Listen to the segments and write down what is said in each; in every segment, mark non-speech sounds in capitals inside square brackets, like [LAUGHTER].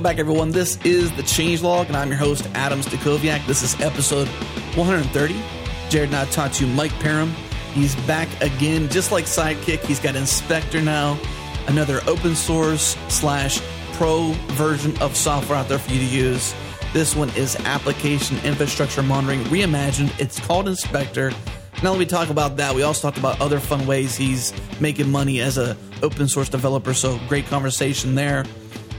Welcome back, everyone. This is the Changelog, and I'm your host, Adam Stacoviak. This is episode 130. Jerod and I taught you Mike Perham. He's back again, just like Sidekiq. He's got Inspeqtor now, another open source slash pro version of software out there for you to use. This one is application infrastructure monitoring reimagined. It's called Inspeqtor. Now let me talk about that. We also talked about other fun ways he's making money as a open source developer. So great conversation there.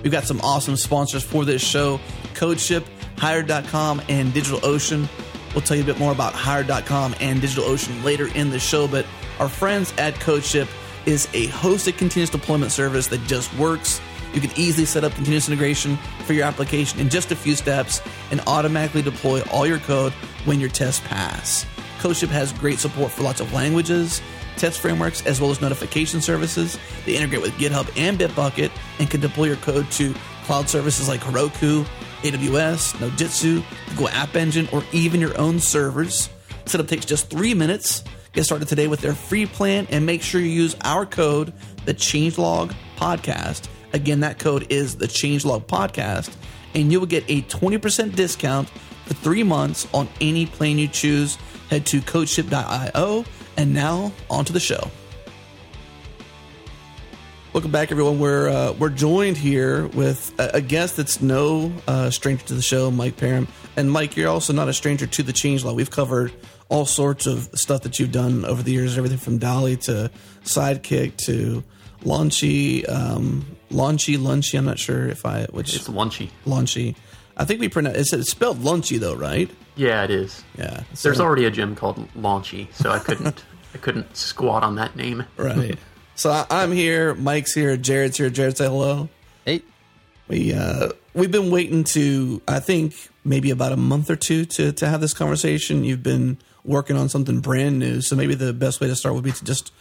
We've got some awesome sponsors for this show CodeShip, Hired.com, and DigitalOcean. We'll tell you a bit more about Hired.com and DigitalOcean later in the show, but our friends at CodeShip is a hosted continuous deployment service that just works. You can easily set up continuous integration for your application in just a few steps and automatically deploy all your code when your tests pass. CodeShip has great support for lots of languages, test frameworks, as well as notification services. They integrate with GitHub and Bitbucket and can deploy your code to cloud services like Heroku, AWS, Nodejitsu, Google App Engine, or even your own servers. Setup takes just three minutes. Get started today with their free plan and make sure you use our code, the Changelog Podcast. Again, that code is the Changelog Podcast, and you will get a 20% discount for three months on any plan you choose. Head to codeship.io and now on to the show. Welcome back, everyone. We're uh, we're joined here with a, a guest that's no uh, stranger to the show, Mike Perham. And Mike, you're also not a stranger to the Changelog. We've covered all sorts of stuff that you've done over the years, everything from Dalli to Sidekiq to Launchy, um, Launchy, Lunchy. I'm not sure if I which It's lunchy. Launchy. I think we pronounce it's, it's spelled Lunchy though, right? Yeah, it is. Yeah. There's already a gym called Launchy, so I couldn't [LAUGHS] I couldn't squat on that name. right. So I, I'm here. Mike's here. Jerod's here. Jerod, say hello. Hey, We uh, we've been waiting to I think maybe about a month or two to to have this conversation. You've been working on something brand new, so maybe the best way to start would be to just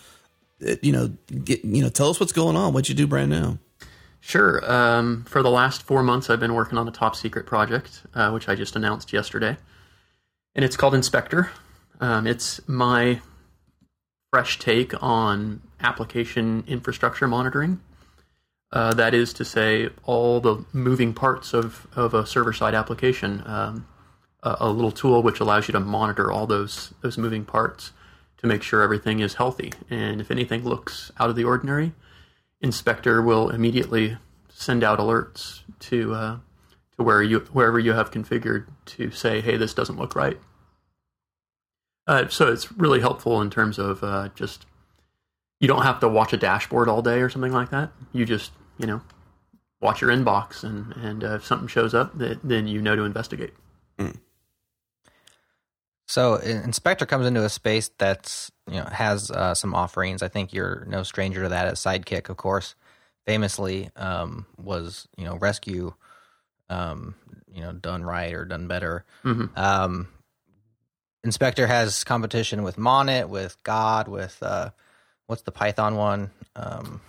uh, you know get you know tell us what's going on. What you do brand new. Sure. Um, for the last four months, I've been working on a top secret project, uh, which I just announced yesterday, and it's called Inspeqtor. Um, it's my fresh take on application infrastructure monitoring. Uh, that is to say, all the moving parts of, of a server side application. Um, a, a little tool which allows you to monitor all those those moving parts to make sure everything is healthy. And if anything looks out of the ordinary, Inspeqtor will immediately send out alerts to uh, to where you wherever you have configured to say, "Hey, this doesn't look right." Uh, so it's really helpful in terms of uh, just you don't have to watch a dashboard all day or something like that. You just you know watch your inbox, and and uh, if something shows up, th- then you know to investigate. So in- Inspeqtor comes into a space that's you know has uh, some offerings. I think you're no stranger to that. As Sidekiq, of course, famously um, was you know Resque, um, you know done right or done better. Mhm. Um, Inspeqtor has competition with Monit, with God, with uh, what's the Python one? Um,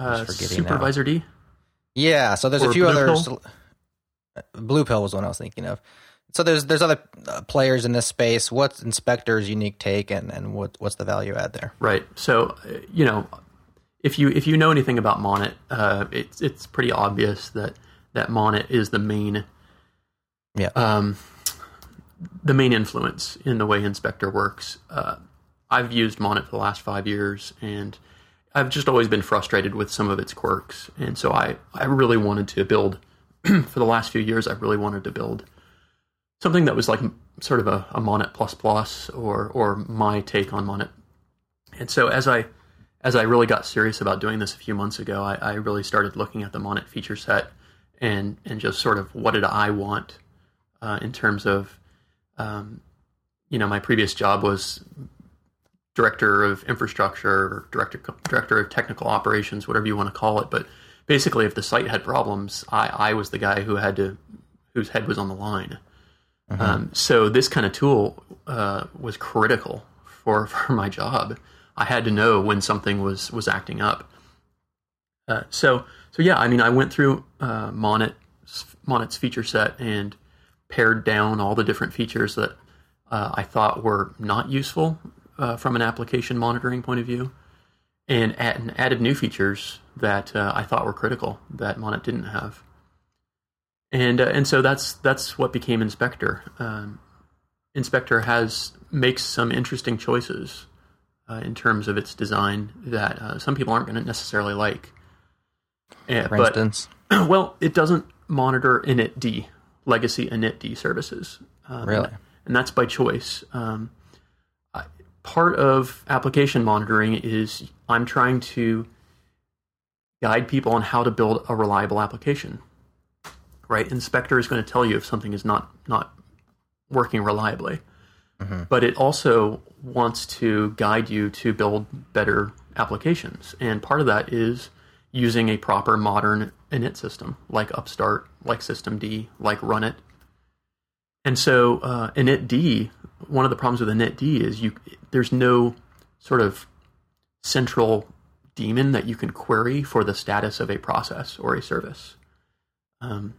Uh, forgetting now. Supervisord. Yeah, so there's Or a few Blue others. Pill? Blue Pill was one I was thinking of. So there's there's other uh, players in this space. What's Inspeqtor's unique take, and and what what's the value add there? Right. So, uh, you know, if you if you know anything about Monit, uh, it's it's pretty obvious that that Monit is the main Yeah. um, the main influence in the way Inspeqtor works. Uh, I've used Monit for the last five years, and I've just always been frustrated with some of its quirks, and so I I really wanted to build [CLEARS THROAT] for the last few years. I really wanted to build something that was like sort of a, a Monit plus plus or or my take on Monit. And so as I as I really got serious about doing this a few months ago, I, I really started looking at the Monit feature set and and just sort of what did I want uh, in terms of um, you know my previous job was director of infrastructure or director director of technical operations, whatever you want to call it. But basically, if the site had problems, I, I was the guy who had to whose head was on the line. Um, so this kind of tool uh, was critical for, [LAUGHS] for my job. I had to know when something was was acting up. Uh, so so yeah, I mean, I went through uh, Monit Monit's feature set and pared down all the different features that uh, I thought were not useful uh, from an application monitoring point of view, and, add, and added new features that uh, I thought were critical that Monit didn't have. And uh, and so that's that's what became Inspeqtor. Um, Inspeqtor has makes some interesting choices uh, in terms of its design that uh, some people aren't going to necessarily like. Uh, For but, instance, [CLEARS THROAT] well, it doesn't monitor initd legacy initd services. Um, Really? and that's by choice. Um, part of application monitoring is I'm trying to guide people on how to build a reliable application. Right, Inspeqtor is going to tell you if something is not not working reliably, but it also wants to guide you to build better applications, and part of that is using a proper modern init system like Upstart, like Systemd, like Runit, and so uh, initd, one of the problems with initd is you there's no sort of central daemon that you can query for the status of a process or a service. Um,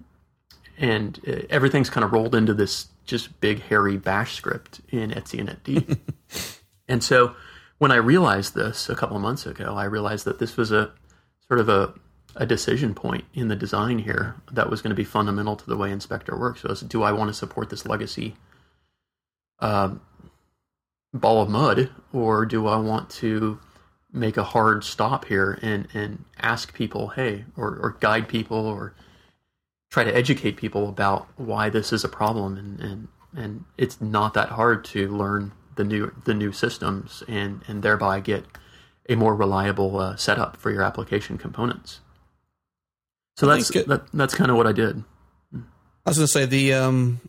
and uh, everything's kind of rolled into this just big hairy bash script in etc initd. [LAUGHS] and so when I realized this a couple of months ago, I realized that this was a sort of a a decision point in the design here that was going to be fundamental to the way Inspeqtor works. Was do I want to support this legacy um, ball of mud, or do I want to make a hard stop here and and ask people, hey, or or guide people, or try to educate people about why this is a problem, and and and it's not that hard to learn the new the new systems and and thereby get a more reliable uh, setup for your application components. So I that's it- that, that's kind of what I did. I was going to say the um,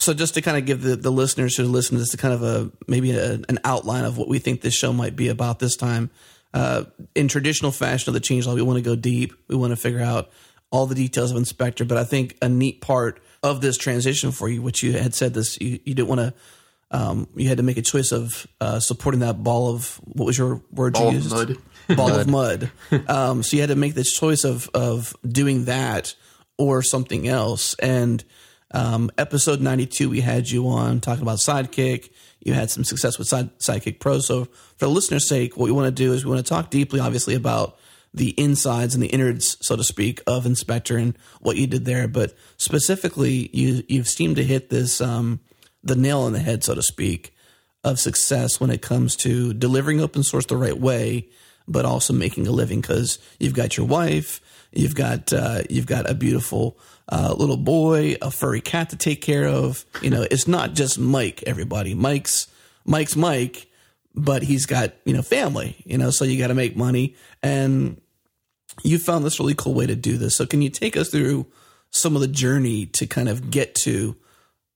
so just to kind of give the, the listeners who listen to this kind of a maybe a, an outline of what we think this show might be about this time. Uh, in traditional fashion of the change changelog, we want to go deep. We want to figure out all the details of Inspeqtor. But I think a neat part of this transition for you, which you had said this, you, you didn't want to. Um, you had to make a choice of uh, supporting that ball of what was your word Ball you of used? mud. ball of [LAUGHS] mud. Um, so you had to make this choice of of doing that or something else. And um, episode ninety two, we had you on talking about Sidekiq. You had some success with Side, Sidekiq Pro. So for the listener's sake, what we want to do is we want to talk deeply, obviously, about the insides and the innards, so to speak, of Inspeqtor and what you did there. But specifically, you you've seemed to hit this um, the nail on the head, so to speak, of success when it comes to delivering open source the right way, but also making a living because you've got your wife, you've got uh, you've got a beautiful uh, little boy, a furry cat to take care of. You know, it's not just Mike. Everybody, Mike's Mike's Mike, but he's got you know family. You know, so you got to make money, and you found this really cool way to do this. So can you take us through some of the journey to kind of get to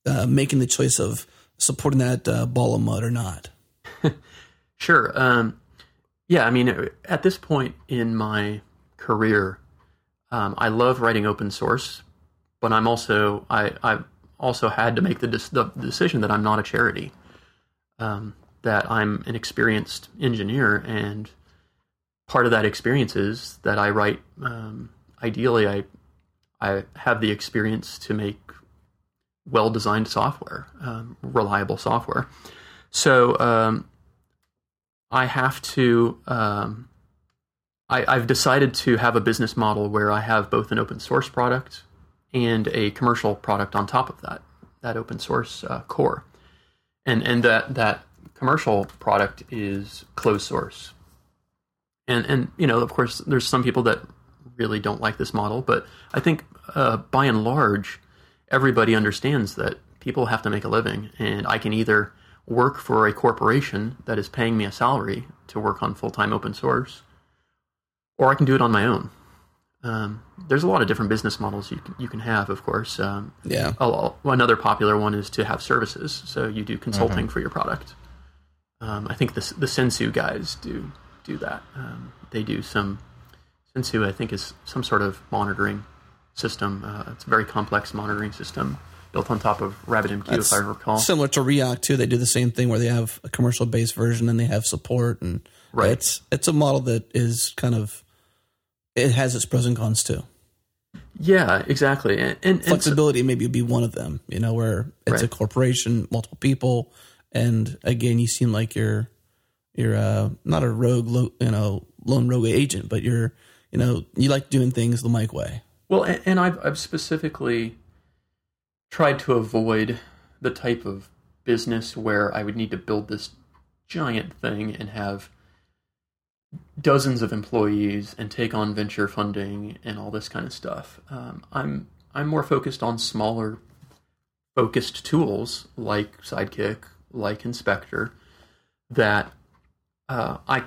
uh, making the choice of supporting that uh, ball of mud or not? [LAUGHS] Sure. Um, yeah, I mean, at this point in my career, um, I love writing open source, but I'm also I I've also had to make the, dis- the decision that I'm not a charity, um, that I'm an experienced engineer, and part of that experience is that I write. Um, ideally, I I have the experience to make well designed software, um, reliable software. So um, I have to. Um, I, I've decided to have a business model where I have both an open source product and a commercial product on top of that, that open source uh, core, and and that that commercial product is closed source. And and you know, of course, there's some people that really don't like this model, but I think uh, by and large, everybody understands that people have to make a living, and I can either work for a corporation that is paying me a salary to work on full time open source, or I can do it on my own. Um, there's a lot of different business models you can, you can have, of course. Um, Yeah. a- another popular one is to have services, so you do consulting for your product. Um, I think the the Sensu guys do do that. Um, they do some Sensu. I think is some sort of monitoring system. Uh, it's a very complex monitoring system built on top of RabbitMQ, if I recall. Similar to Riak too, they do the same thing where they have a commercial based version and they have support and Right. It's it's a model that is kind of it has its pros and cons too. yeah, exactly. And, and, and so- Flexibility maybe would be one of them. You know, where it's a corporation, multiple people, and again, you seem like you're you're uh, not a rogue, lo- you know, lone rogue agent, but you're you know you like doing things the Mike way. Well, and, and I've I've specifically tried to avoid the type of business where I would need to build this giant thing and have dozens of employees and take on venture funding and all this kind of stuff. Um, I'm I'm more focused on smaller, focused tools like Sidekiq, like Inspeqtor, that uh, I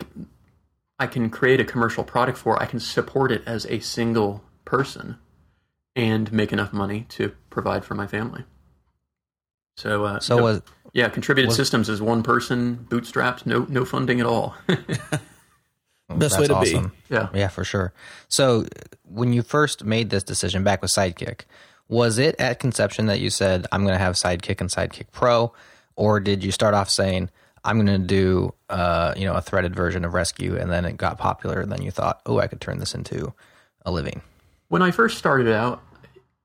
I can create a commercial product for. I can support it as a single person and make enough money to provide for my family. So, uh, So no- was yeah, contributed was- systems is one person, bootstrapped, no no funding at all. [LAUGHS] Best way that's to be. yeah. Yeah, for sure. So when you first made this decision back with Sidekiq, was it at conception that you said, I'm going to have Sidekiq and Sidekiq Pro? Or did you start off saying, I'm going to do, uh, you know, a threaded version of Resque, and then it got popular, and then you thought, oh, I could turn this into a living. When I first started out,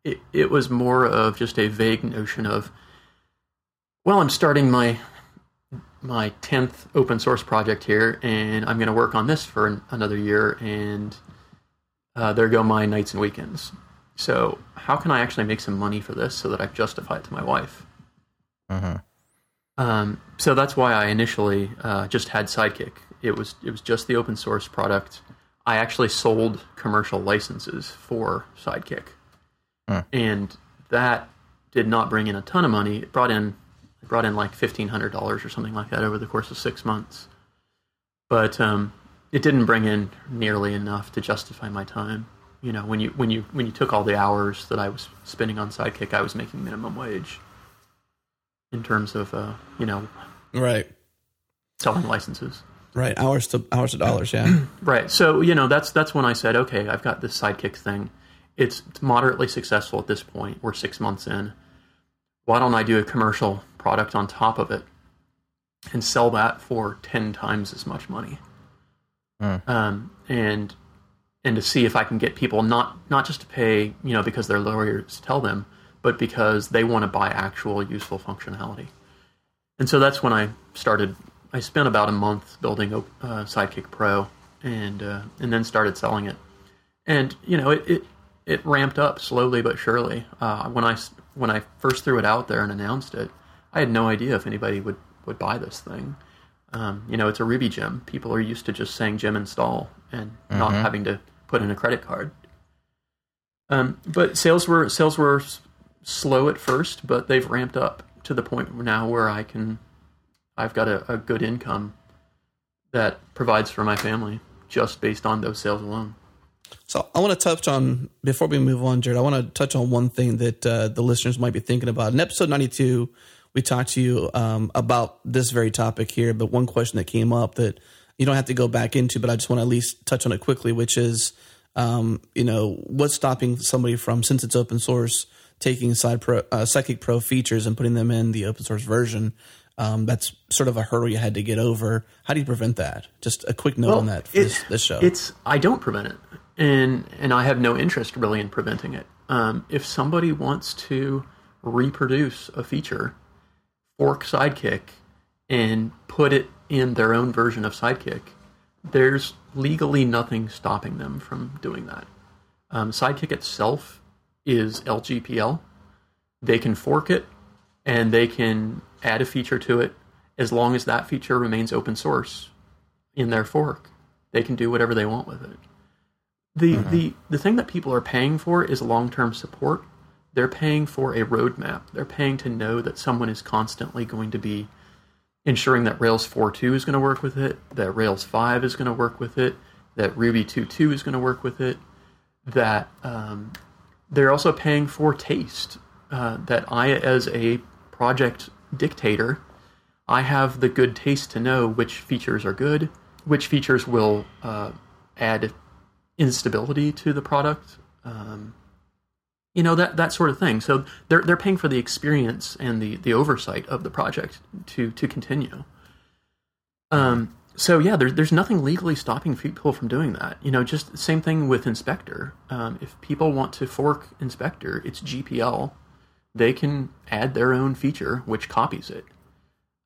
it, it was more of just a vague notion of, well, I'm starting my my tenth open source project here, and I'm going to work on this for an, another year, and uh, there go my nights and weekends. So, how can I actually make some money for this so that I justify it to my wife? Mhm. Um, so that's why I initially uh, just had Sidekiq. It was it was just the open source product. I actually sold commercial licenses for Sidekiq, and that did not bring in a ton of money. It brought in it brought in like fifteen hundred dollars or something like that over the course of six months, but um, it didn't bring in nearly enough to justify my time. You know, when you when you when you took all the hours that I was spending on Sidekiq, I was making minimum wage in terms of uh, you know Right. selling licenses. Right. Hours to hours to dollars. Yeah. [CLEARS THROAT] Right. So you know that's that's when I said, okay, I've got this Sidekiq thing. It's moderately successful at this point. We're six months in. Why don't I do a commercial product on top of it and sell that for ten times as much money? Hmm. Um, and and to see if I can get people not not just to pay, you know, because their lawyers tell them, but because they want to buy actual useful functionality. And so that's when I started. I spent about a month building uh, Sidekiq Pro, and uh, and then started selling it. And you know, it it, it ramped up slowly but surely. Uh, when I when I first threw it out there and announced it, I had no idea if anybody would would buy this thing. Um, you know, it's a Ruby gem. People are used to just saying gem install and not having to put in a credit card. Um, but sales were sales were slow at first, but they've ramped up to the point now where I can, I've got a, a good income that provides for my family just based on those sales alone. So I want to touch on before we move on, Jared. I want to touch on one thing that uh, the listeners might be thinking about. In episode ninety-two, we talked to you um, about this very topic here. But one question that came up that you don't have to go back into, but I just want to at least touch on it quickly, which is, um, you know, what's stopping somebody from since it's open source taking Side Pro, uh, Sidekiq Pro features and putting them in the open source version. Um, that's sort of a hurdle you had to get over. How do you prevent that? Just a quick note on that for this, this show. It's I don't prevent it, and and I have no interest really in preventing it. Um, if somebody wants to reproduce a feature, fork Sidekiq, and put it in their own version of Sidekiq, there's legally nothing stopping them from doing that. Um, Sidekiq itself is LGPL. They can fork it, and they can add a feature to it as long as that feature remains open source in their fork. They can do whatever they want with it. The the the thing that people are paying for is long term support. They're paying for a roadmap. They're paying to know that someone is constantly going to be ensuring that Rails 4.2 is going to work with it, that Rails 5 is going to work with it, that Ruby 2.2 is going to work with it, that um, they're also paying for taste. Uh, that I, as a project dictator, I have the good taste to know which features are good, which features will uh, add instability to the product. Um, you know that that sort of thing. So they're they're paying for the experience and the the oversight of the project to to continue. Um, so yeah, there's there's nothing legally stopping people from doing that. You know, just same thing with Inspeqtor. Um, if people want to fork Inspeqtor, it's GPL. They can add their own feature which copies it.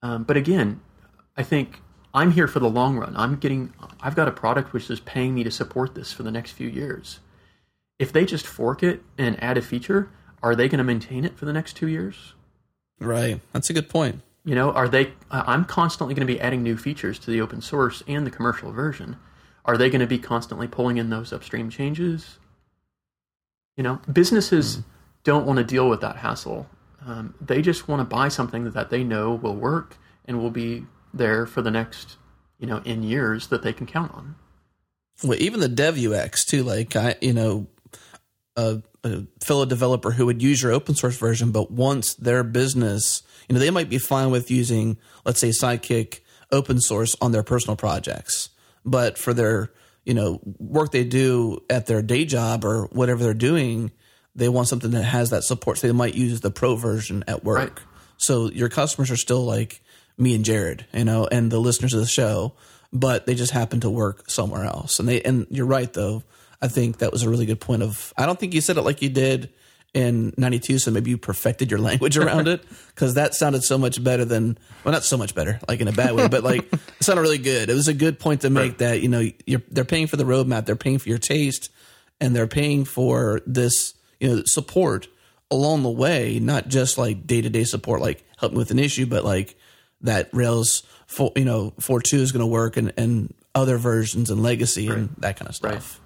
Um, but again, I think I'm here for the long run. I'm getting, I've got a product which is paying me to support this for the next few years. If they just fork it and add a feature, are they going to maintain it for the next two years? Right. That's a good point. You know, are they? Uh, I'm constantly going to be adding new features to the open source and the commercial version. Are they going to be constantly pulling in those upstream changes? You know, businesses mm. don't want to deal with that hassle. Um, they just want to buy something that they know will work and will be there for the next, you know, in years that they can count on. Well, even the Dev UX too. Like I, you know, a, a fellow developer who would use your open source version, but once their business, you know, they might be fine with using, let's say, Sidekiq open source on their personal projects, but for their, you know, work they do at their day job or whatever they're doing, they want something that has that support. So they might use the pro version at work. Right. So your customers are still like me and Jared, you know, and the listeners of the show, but they just happen to work somewhere else. And they, and you're right though. I think that was a really good point of, I don't think you said it like you did in 92 so maybe you perfected your [LAUGHS] language around it because that sounded so much better than well not so much better like in a bad way but like [LAUGHS] it sounded really good it was a good point to make right. that you know you're they're paying for the roadmap they're paying for your taste and they're paying for this you know support along the way not just like day-to-day support like help me with an issue but like that rails for you know 4.2 is going to work and and other versions and legacy right. and that kind of stuff right.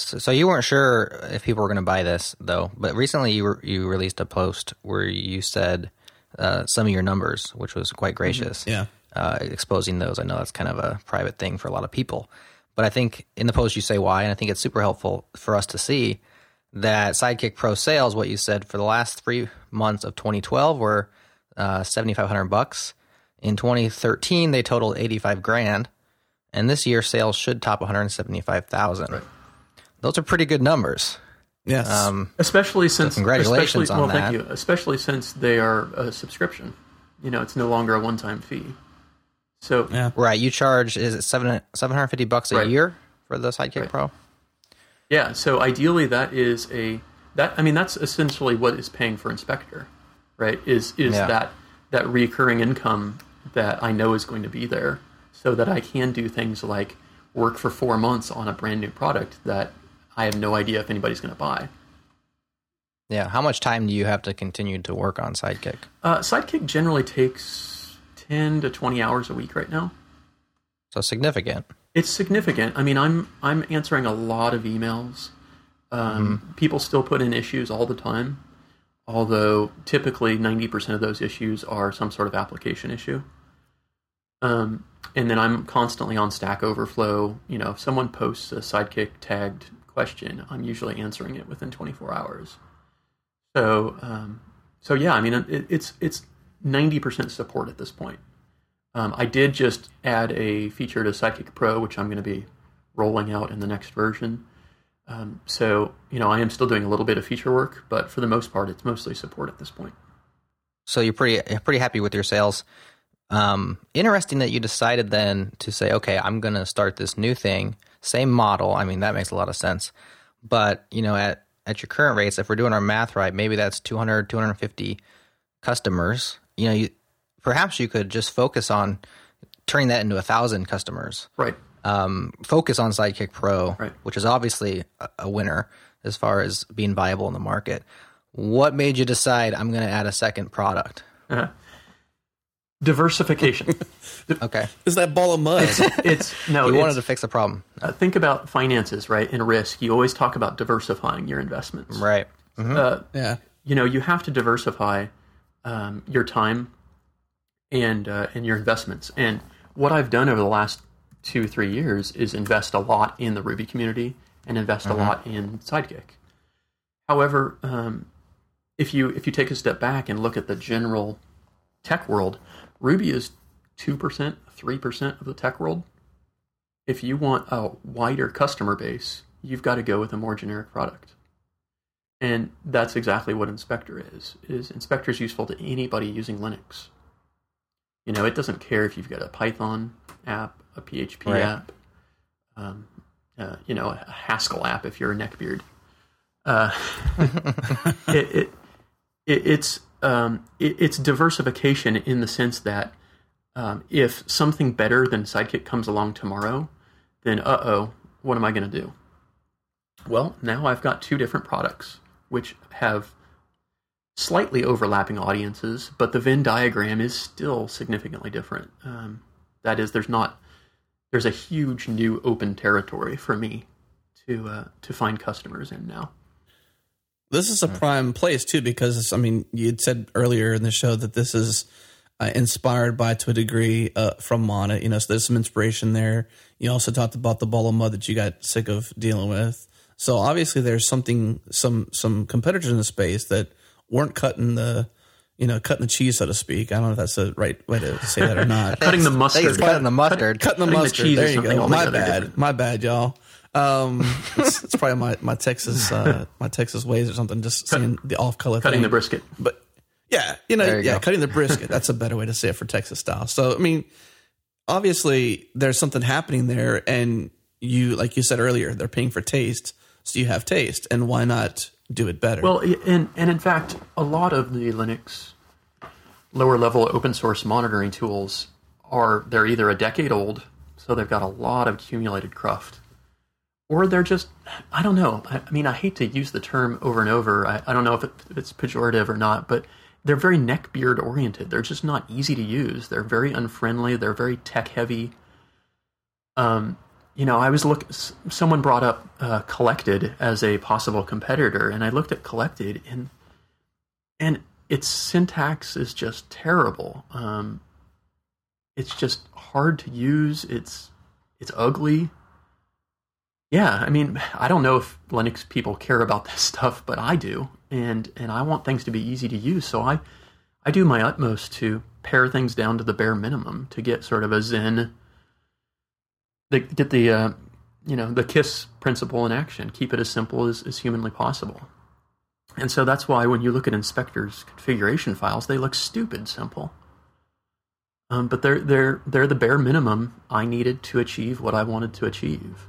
So, so you weren't sure if people were going to buy this though, but recently you were, you released a post where you said uh, some of your numbers, which was quite mm-hmm. gracious. Yeah, uh, exposing those. I know that's kind of a private thing for a lot of people, but I think in the post you say why, and I think it's super helpful for us to see that Sidekiq Pro sales. What you said for the last three months of 2012 were uh, 7,500 bucks. In 2013, they totaled 85 grand, and this year sales should top 175,000. Right those are pretty good numbers. Yes. Um, especially since so congratulations especially, on well, that. Thank you. Especially since they are a subscription. You know, it's no longer a one-time fee. So yeah. right, you charge is it seven seven hundred fifty bucks a right. year for the Sidekiq right. Pro? Yeah. So ideally, that is a that I mean that's essentially what is paying for Inspeqtor, right? Is is yeah. that that recurring income that I know is going to be there, so that I can do things like work for four months on a brand new product that I have no idea if anybody's going to buy. Yeah. How much time do you have to continue to work on Sidekiq? Uh, Sidekiq generally takes 10 to 20 hours a week right now. So significant. It's significant. I mean, I'm I'm answering a lot of emails. Um, mm-hmm. People still put in issues all the time, although typically 90% of those issues are some sort of application issue. Um, and then I'm constantly on Stack Overflow. You know, if someone posts a Sidekiq tagged question, I'm usually answering it within 24 hours. So, um, so yeah, I mean, it, it's it's 90% support at this point. Um, I did just add a feature to Sidekiq Pro, which I'm going to be rolling out in the next version. Um, so, you know, I am still doing a little bit of feature work, but for the most part, it's mostly support at this point. So you're pretty pretty happy with your sales. Um, interesting that you decided then to say, okay, I'm going to start this new thing, same model. I mean, that makes a lot of sense. But, you know, at, at your current rates, if we're doing our math right, maybe that's 200, 250 customers. You know, you, perhaps you could just focus on turning that into a thousand customers. Right. Um, focus on Sidekiq Pro, right. which is obviously a, a winner as far as being viable in the market. What made you decide I'm going to add a second product? Uh-huh diversification. [LAUGHS] okay, is that ball of mud? It's, it's no. You wanted to fix the problem. Uh, think about finances, right? And risk. You always talk about diversifying your investments, right? Mm-hmm. Uh, yeah. You know, you have to diversify um, your time and uh, and your investments. And what I've done over the last two three years is invest a lot in the Ruby community and invest mm-hmm. a lot in Sidekiq. However, um, if you if you take a step back and look at the general tech world, Ruby is 2%, 3% of the tech world. If you want a wider customer base, you've got to go with a more generic product. And that's exactly what Inspeqtor is. Is Inspeqtor is useful to anybody using Linux. You know, it doesn't care if you've got a Python app, a PHP right. app, um, uh, you know, a Haskell app if you're a neckbeard. Uh, [LAUGHS] it, it, it, it's um, it, it's diversification in the sense that Um, if something better than Sidekiq comes along tomorrow, then uh oh, what am I going to do? Well, now I've got two different products which have slightly overlapping audiences, but the Venn diagram is still significantly different. Um, that is, there's not there's a huge new open territory for me to uh, to find customers in now. This is a prime place too, because I mean, you had said earlier in the show that this is uh, inspired by, to a degree, uh, from Monit. You know, so there's some inspiration there. You also talked about the ball of mud that you got sick of dealing with. So obviously, there's something, some some competitors in the space that weren't cutting the, you know, cutting the cheese, so to speak. I don't know if that's the right way to say that or not. [LAUGHS] Cutting the mustard. cutting the mustard. cutting the Cutting the mustard. cheese there you go. My bad. My bad, y'all. Um, it's, it's probably my, my Texas uh, my Texas ways or something. Just seeing the off color Cutting thing. the brisket. But yeah, you know, you yeah, go. cutting the [LAUGHS] brisket. That's a better way to say it for Texas style. So I mean, obviously there's something happening there, and you, like you said earlier, they're paying for taste, so you have taste, and why not do it better? Well, and and in fact, a lot of the Linux lower level open source monitoring tools are they're either a decade old, so they've got a lot of accumulated cruft, or they're just I don't know. I, I mean, I hate to use the term over and over. I, I don't know if, it, if it's pejorative or not, but they're very neckbeard oriented. They're just not easy to use. They're very unfriendly. They're very tech heavy. Um, you know, I was look. Someone brought up uh, collectd as a possible competitor, and I looked at collectd, and and its syntax is just terrible. Um, it's just hard to use. It's it's ugly. Yeah, I mean, I don't know if Linux people care about this [LAUGHS] stuff, but I do, and and I want things to be easy to use. So I I do my utmost to pare things down to the bare minimum to get sort of a zen the, get the uh, you know the kiss principle in action. Keep it as simple as, as humanly possible. And so that's why when you look at Inspeqtor's configuration files they look stupid simple. Um, but they're they're they're the bare minimum i needed to achieve what i wanted to achieve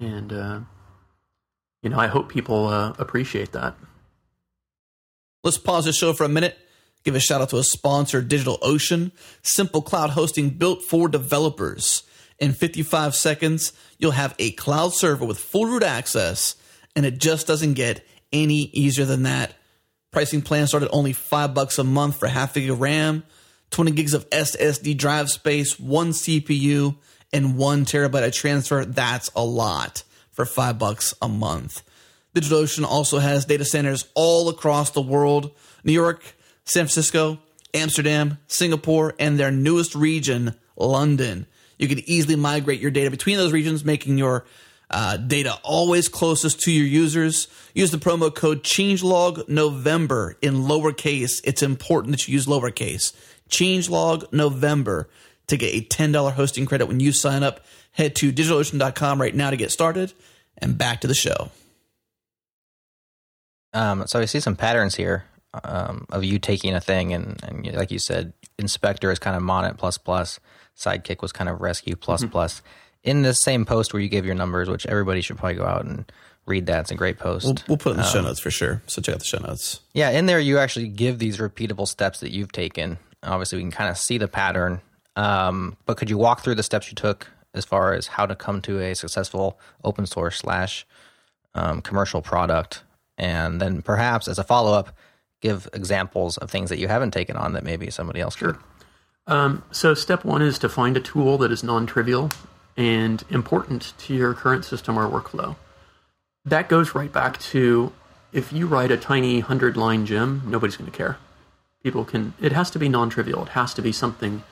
and uh, you know i hope people uh, appreciate that Let's pause the show for a minute. Give a shout out to a sponsor, DigitalOcean, simple cloud hosting built for developers. In 55 seconds, you'll have a cloud server with full root access, and it just doesn't get any easier than that. Pricing plan start at only five bucks a month for half a gig of RAM, 20 gigs of SSD drive space, one CPU, and one terabyte of transfer. That's a lot for five bucks a month. DigitalOcean also has data centers all across the world New York, San Francisco, Amsterdam, Singapore, and their newest region, London. You can easily migrate your data between those regions, making your uh, data always closest to your users. Use the promo code changelog November in lowercase. It's important that you use lowercase. Changelog November to get a $10 hosting credit when you sign up. Head to digitalocean.com right now to get started. And back to the show. Um, so I see some patterns here um, of you taking a thing, and, and like you said, Inspeqtor is kind of Monit plus plus, Sidekiq was kind of Resque plus plus. In this same post where you gave your numbers, which everybody should probably go out and read that. It's a great post. We'll, we'll put it in the Um, show notes for sure. So check out the show notes. Yeah, in there you actually give these repeatable steps that you've taken. Obviously, we can kind of see the pattern. Um, but could you walk through the steps you took as far as how to come to a successful open source slash um, commercial product, and then perhaps as a follow up, give examples of things that you haven't taken on that maybe somebody else could. Um, so step one is to find a tool that is non-trivial and important to your current system or workflow. That goes right back to if you write a tiny hundred line gem, nobody's going to care. People can. It has to be non-trivial. It has to be something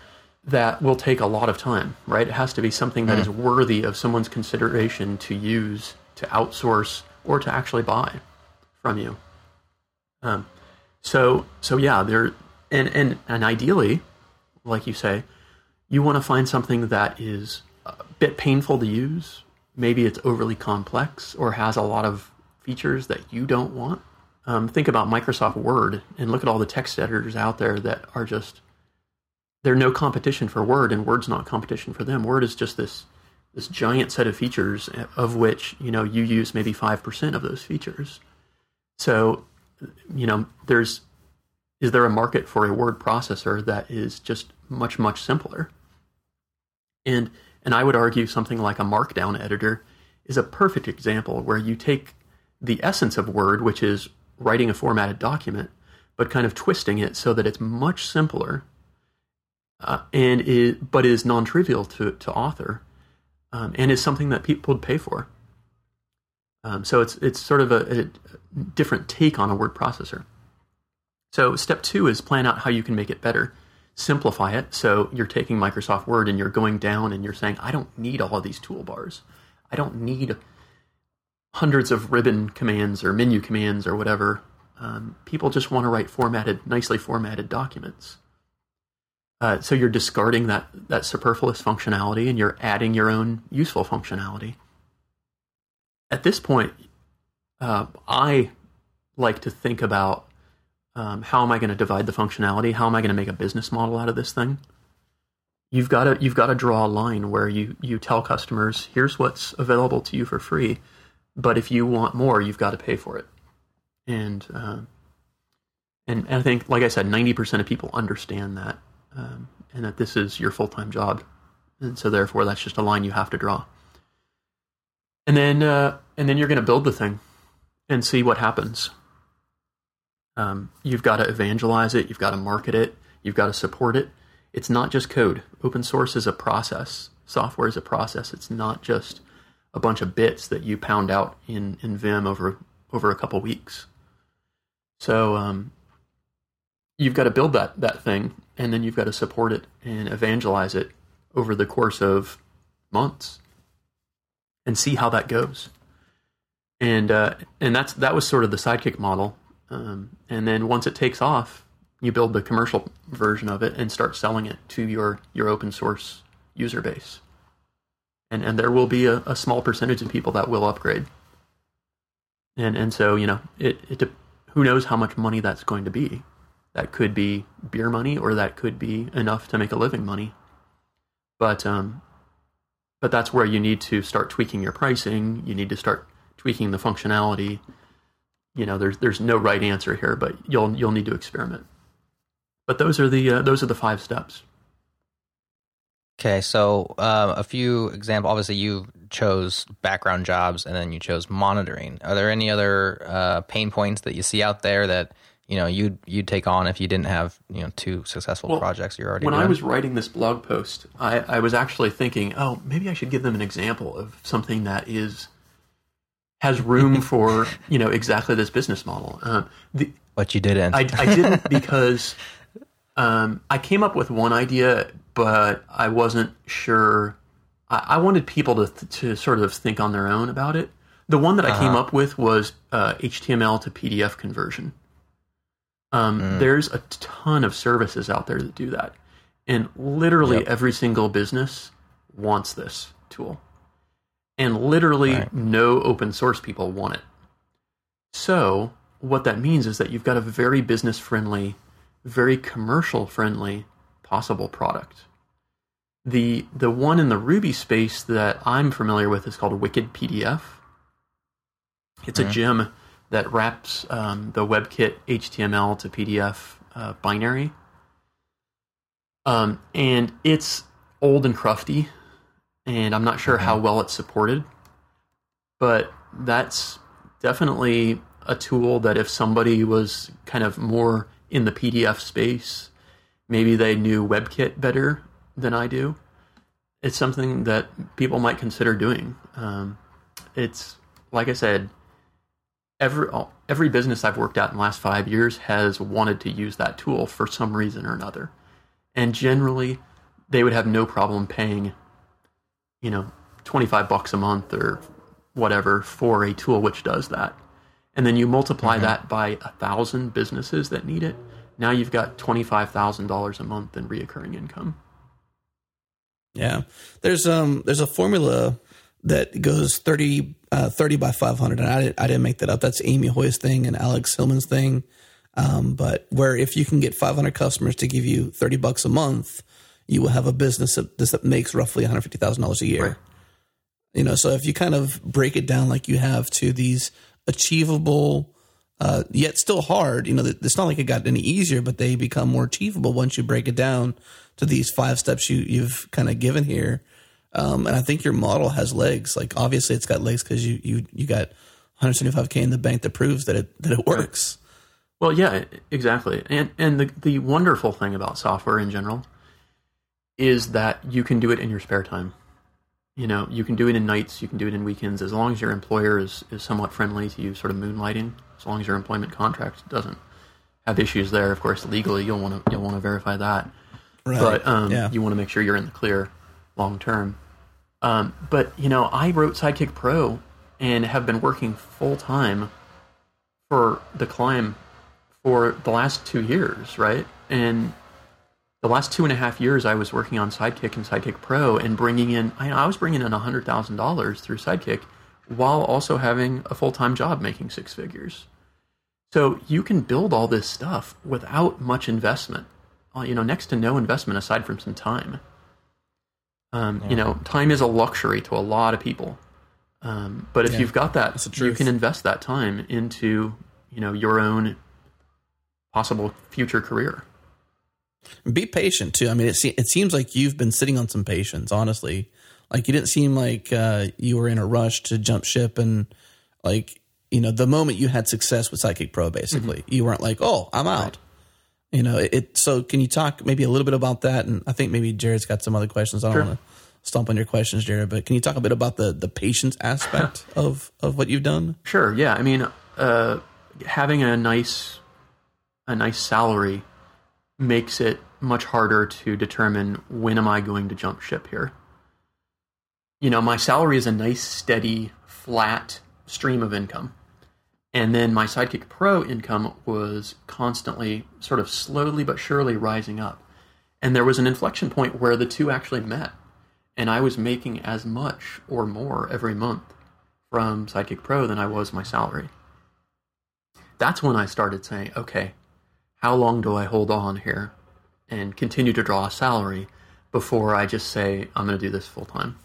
that will take a lot of time, right? It has to be something that is worthy of someone's consideration to use, to outsource, or to actually buy from you. Um, so, so yeah, there, and and and ideally, like you say, you want to find something that is a bit painful to use. Maybe it's overly complex or has a lot of features that you don't want. Um, think about Microsoft Word and look at all the text editors out there that are just they're no competition for Word, and Word's not competition for them. Word is just this this giant set of features eh, of which you know you use maybe five percent of those features. So, you know, there's is there a market for a word processor that is just much much simpler? And and I would argue something like a markdown editor is a perfect example where you take the essence of Word, which is writing a formatted document, but kind of twisting it so that it's much simpler uh, and it, but is non-trivial to, to author um, and is something that people would pay for. Um, so it's it's sort of a, a, different take on a word processor. So step two is plan out how you can make it better. Simplify it. So you're taking Microsoft Word and you're going down and you're saying, I don't need all of these toolbars. I don't need hundreds of ribbon commands or menu commands or whatever. Um, people just want to write formatted, nicely formatted documents. Uh, so you're discarding that that superfluous functionality and you're adding your own useful functionality. At this point, uh, I like to think about um, how am I going to divide the functionality? How am I going to make a business model out of this thing? You've got to you've got to draw a line where you you tell customers here's what's available to you for free, but if you want more, you've got to pay for it. And uh, and, and I think, like I said, ninety percent of people understand that um, and that this is your full time job, and so therefore that's just a line you have to draw. And then uh, and then you're going to build the thing and see what happens. Um, you've got to evangelize it. You've got to market it. You've got to support it. It's not just code. Open source is a process. Software is a process. It's not just a bunch of bits that you pound out in, in Vim over over a couple weeks. So um, you've got to build that that thing, and then you've got to support it and evangelize it over the course of months, and see how that goes. And uh, and that's that was sort of the Sidekiq model. Um, and then once it takes off, you build the commercial version of it and start selling it to your your open source user base. And and there will be a, a small percentage of people that will upgrade. And and so you know it it who knows how much money that's going to be that could be beer money or that could be enough to make a living money. But um, but that's where you need to start tweaking your pricing. You need to start tweaking the functionality. You know, there's there's no right answer here, but you'll you'll need to experiment. But those are the uh, those are the five steps. Okay, so uh, a few examples. Obviously, you chose background jobs, and then you chose monitoring. Are there any other uh, pain points that you see out there that you know you'd you'd take on if you didn't have you know two successful well, projects you're already when doing? i was writing this blog post I, I was actually thinking oh maybe i should give them an example of something that is has room [LAUGHS] for you know exactly this business model. Um, the, but you didn't. I, I didn't because um, i came up with one idea but i wasn't sure. I, I wanted people to, to sort of think on their own about it. The one that i uh-huh. came up with was uh, html to pdf conversion um, mm. There's a ton of services out there that do that. And literally yep. every single business wants this tool. And literally right. no open source people want it. So, what that means is that you've got a very business friendly, very commercial friendly possible product. The the one in the Ruby space that I'm familiar with is called Wicked PDF. It's mm-hmm. a gem that wraps um, the WebKit HTML to PDF uh, binary. Um, and it's old and crufty, and I'm not sure mm-hmm. how well it's supported, but that's definitely a tool that if somebody was kind of more in the PDF space, maybe they knew WebKit better than I do. It's something that people might consider doing. Um, it's like I said, every every business I've worked at in the last five years has wanted to use that tool for some reason or another, and generally they would have no problem paying, you know, twenty five bucks a month or whatever for a tool which does that, and then you multiply mm-hmm. that by a thousand businesses that need it. Now you've got twenty five thousand dollars a month in reoccurring income. Yeah, there's um there's a formula that goes 30, uh, 30 by 500. And I, didn't, I didn't make that up. That's Amy Hoy's thing and Alex Hillman's thing. Um, but where if you can get 500 customers to give you 30 bucks a month, you will have a business that, that makes roughly $150,000 a year. Right. You know, so if you kind of break it down like you have to these achievable uh, yet still hard. You know, it's not like it got any easier, but they become more achievable once you break it down to these five steps you, you've kind of given here. Um, and I think your model has legs. Like obviously, it's got legs because you you you got 175k in the bank that proves that it that it works. Well, yeah, exactly. And and the the wonderful thing about software in general is that you can do it in your spare time. You know, you can do it in nights, you can do it in weekends, as long as your employer is, is somewhat friendly to you sort of moonlighting, as long as your employment contract doesn't have issues there. Of course, legally you'll want to you'll want to verify that. Right. But um, yeah. you want to make sure you're in the clear long term. Um, but you know, I wrote Sidekiq Pro and have been working full time for the climb for the last two years, right? And the last two and a half years, I was working on Sidekiq and Sidekiq Pro and bringing in, I, I was bringing in hundred thousand dollars through Sidekiq, while also having a full time job making six figures. So you can build all this stuff without much investment. Uh, you know, next to no investment aside from some time. Um, yeah. You know, time is a luxury to a lot of people. Um, but if yeah, you've got that, you can invest that time into you know your own possible future career. Be patient too. I mean, it se- it seems like you've been sitting on some patience. Honestly, like you didn't seem like uh, you were in a rush to jump ship and like you know the moment you had success with Sidekiq Pro, basically, mm-hmm. you weren't like, oh, I'm out. Right. You know, it, So, can you talk maybe a little bit about that? And I think maybe Jerod's got some other questions. I don't sure. want to stomp on your questions, Jerod, but can you talk a bit about the the patience aspect [LAUGHS] of of what you've done? Sure. Yeah. I mean, uh, having a nice a nice salary makes it much harder to determine when am I going to jump ship here. You know, my salary is a nice, steady, flat stream of income. And then my Sidekiq Pro income was constantly, sort of slowly but surely rising up. And there was an inflection point where the two actually met. And I was making as much or more every month from Sidekiq Pro than I was my salary. That's when I started saying, okay, how long do I hold on here and continue to draw a salary before I just say, I'm going to do this full time?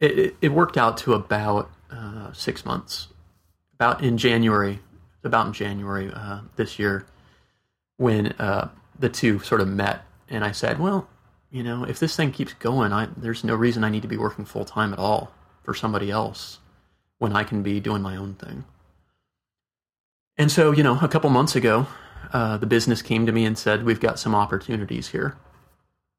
It, it, worked out to about uh, six months about in January, about in January uh, this year, when uh, the two sort of met, and I said, "Well, you know, if this thing keeps going, I, there's no reason I need to be working full time at all for somebody else when I can be doing my own thing." And so, you know, a couple months ago, uh, the business came to me and said, "We've got some opportunities here,"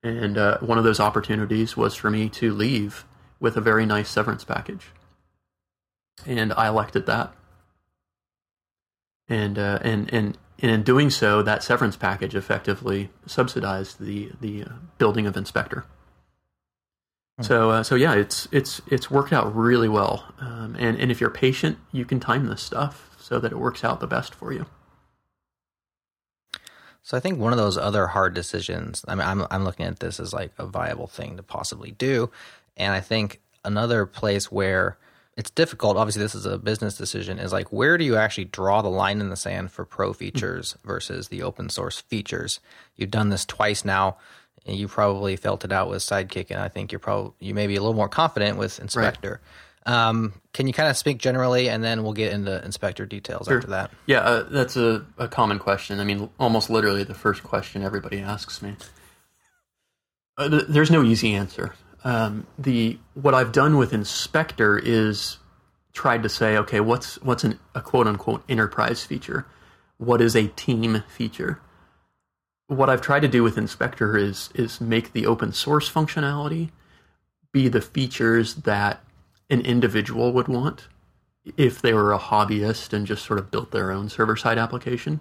and uh, one of those opportunities was for me to leave with a very nice severance package, and I elected that and uh, and and and in doing so, that severance package effectively subsidized the the uh, building of Inspeqtor. Hmm. So uh, so yeah, it's it's it's worked out really well, um, and and if you're patient, you can time this stuff so that it works out the best for you. So I think one of those other hard decisions. I mean, I'm I'm looking at this as like a viable thing to possibly do, and I think another place where it's difficult. Obviously, this is a business decision. Is like where do you actually draw the line in the sand for pro features versus the open source features? You've done this twice now. And you probably felt it out with Sidekiq, and I think you're probably you may be a little more confident with Inspeqtor. Right. Um, can you kind of speak generally, and then we'll get into Inspeqtor details sure. after that? Yeah, uh, that's a, a common question. I mean, almost literally the first question everybody asks me. Uh, th- there's no easy answer um, the what I've done with Inspeqtor is tried to say, okay, what's what's an, a quote unquote enterprise feature? What is a team feature? What I've tried to do with Inspeqtor is is make the open source functionality be the features that an individual would want if they were a hobbyist and just sort of built their own server side application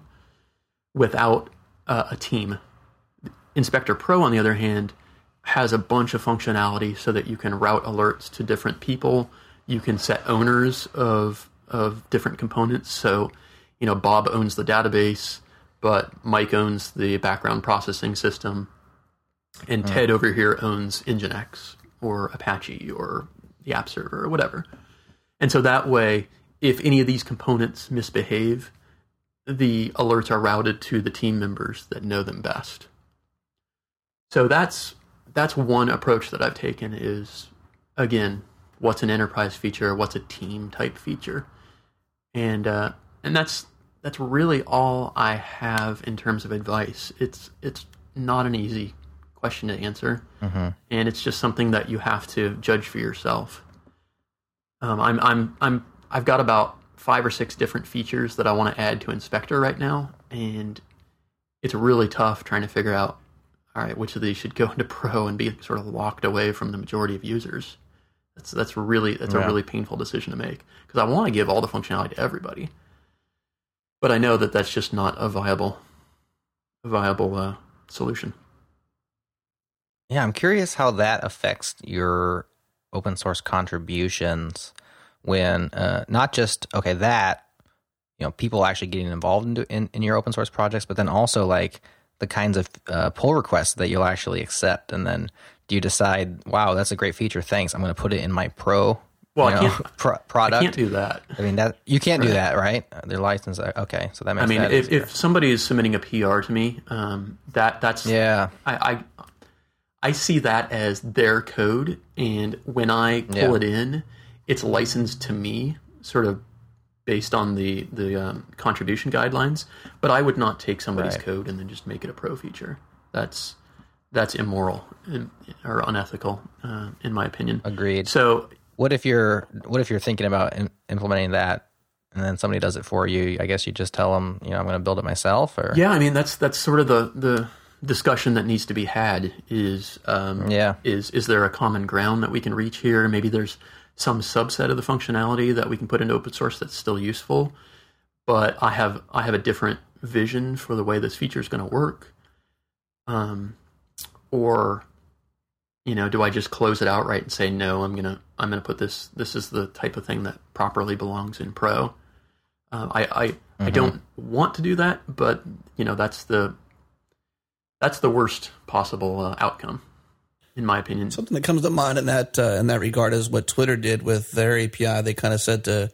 without uh, a team. Inspeqtor Pro, on the other hand, has a bunch of functionality so that you can route alerts to different people. You can set owners of of different components. So, you know, Bob owns the database, but Mike owns the background processing system, and mm. Ted over here owns Nginx or Apache or the app server or whatever. And so that way, if any of these components misbehave, the alerts are routed to the team members that know them best. So that's that's one approach that I've taken is again, what's an enterprise feature, what's a team type feature, and uh, and that's that's really all I have in terms of advice. It's it's not an easy question to answer, and it's just something that you have to judge for yourself. Um, I'm I'm I'm I've got about five or six different features that I want to add to Inspeqtor right now, and it's really tough trying to figure out all right which of these should go into Pro and be sort of locked away from the majority of users. That's that's really that's a really painful decision to make because I want to give all the functionality to everybody, but I know that that's just not a viable a viable uh, solution. Yeah, I'm curious how that affects your open source contributions when uh, not just okay that you know people actually getting involved in, in in your open source projects, but then also like the kinds of uh, pull requests that you'll actually accept, and then do you decide, wow, that's a great feature, thanks, I'm going to put it in my pro. Well, you I can't- [LAUGHS] pro- I product. can't do that. I mean that you can't do that, right? Uh, Their license. uh, Okay, so that makes. I mean, if, easier. if somebody is submitting a PR to me, um, that that's yeah, I, I I see that as their code, and when I pull Yeah. it in, it's licensed to me, sort of based on the the um, contribution guidelines. But I would not take somebody's Right. code and then just make it a pro feature. That's that's immoral and, or unethical, uh, in my opinion. agreed. So What if you're What if you're thinking about im- implementing that, and then somebody does it for you? I guess you just tell them, you know, I'm going to build it myself, or Yeah, I mean that's that's sort of the the discussion that needs to be had is um, Yeah. is is there a common ground that we can reach here? Maybe there's some subset of the functionality that we can put into open source that's still useful, but I have I have a different vision for the way this feature is going to work. Um, or you know, do I just close it outright and say no? I'm gonna I'm gonna put this. This is the type of thing that properly belongs in Pro. Uh, I I, I don't want to do that, but you know that's the that's the worst possible uh, outcome, in my opinion. Something that comes to mind in that uh, in that regard is what Twitter did with their API. They kind of said to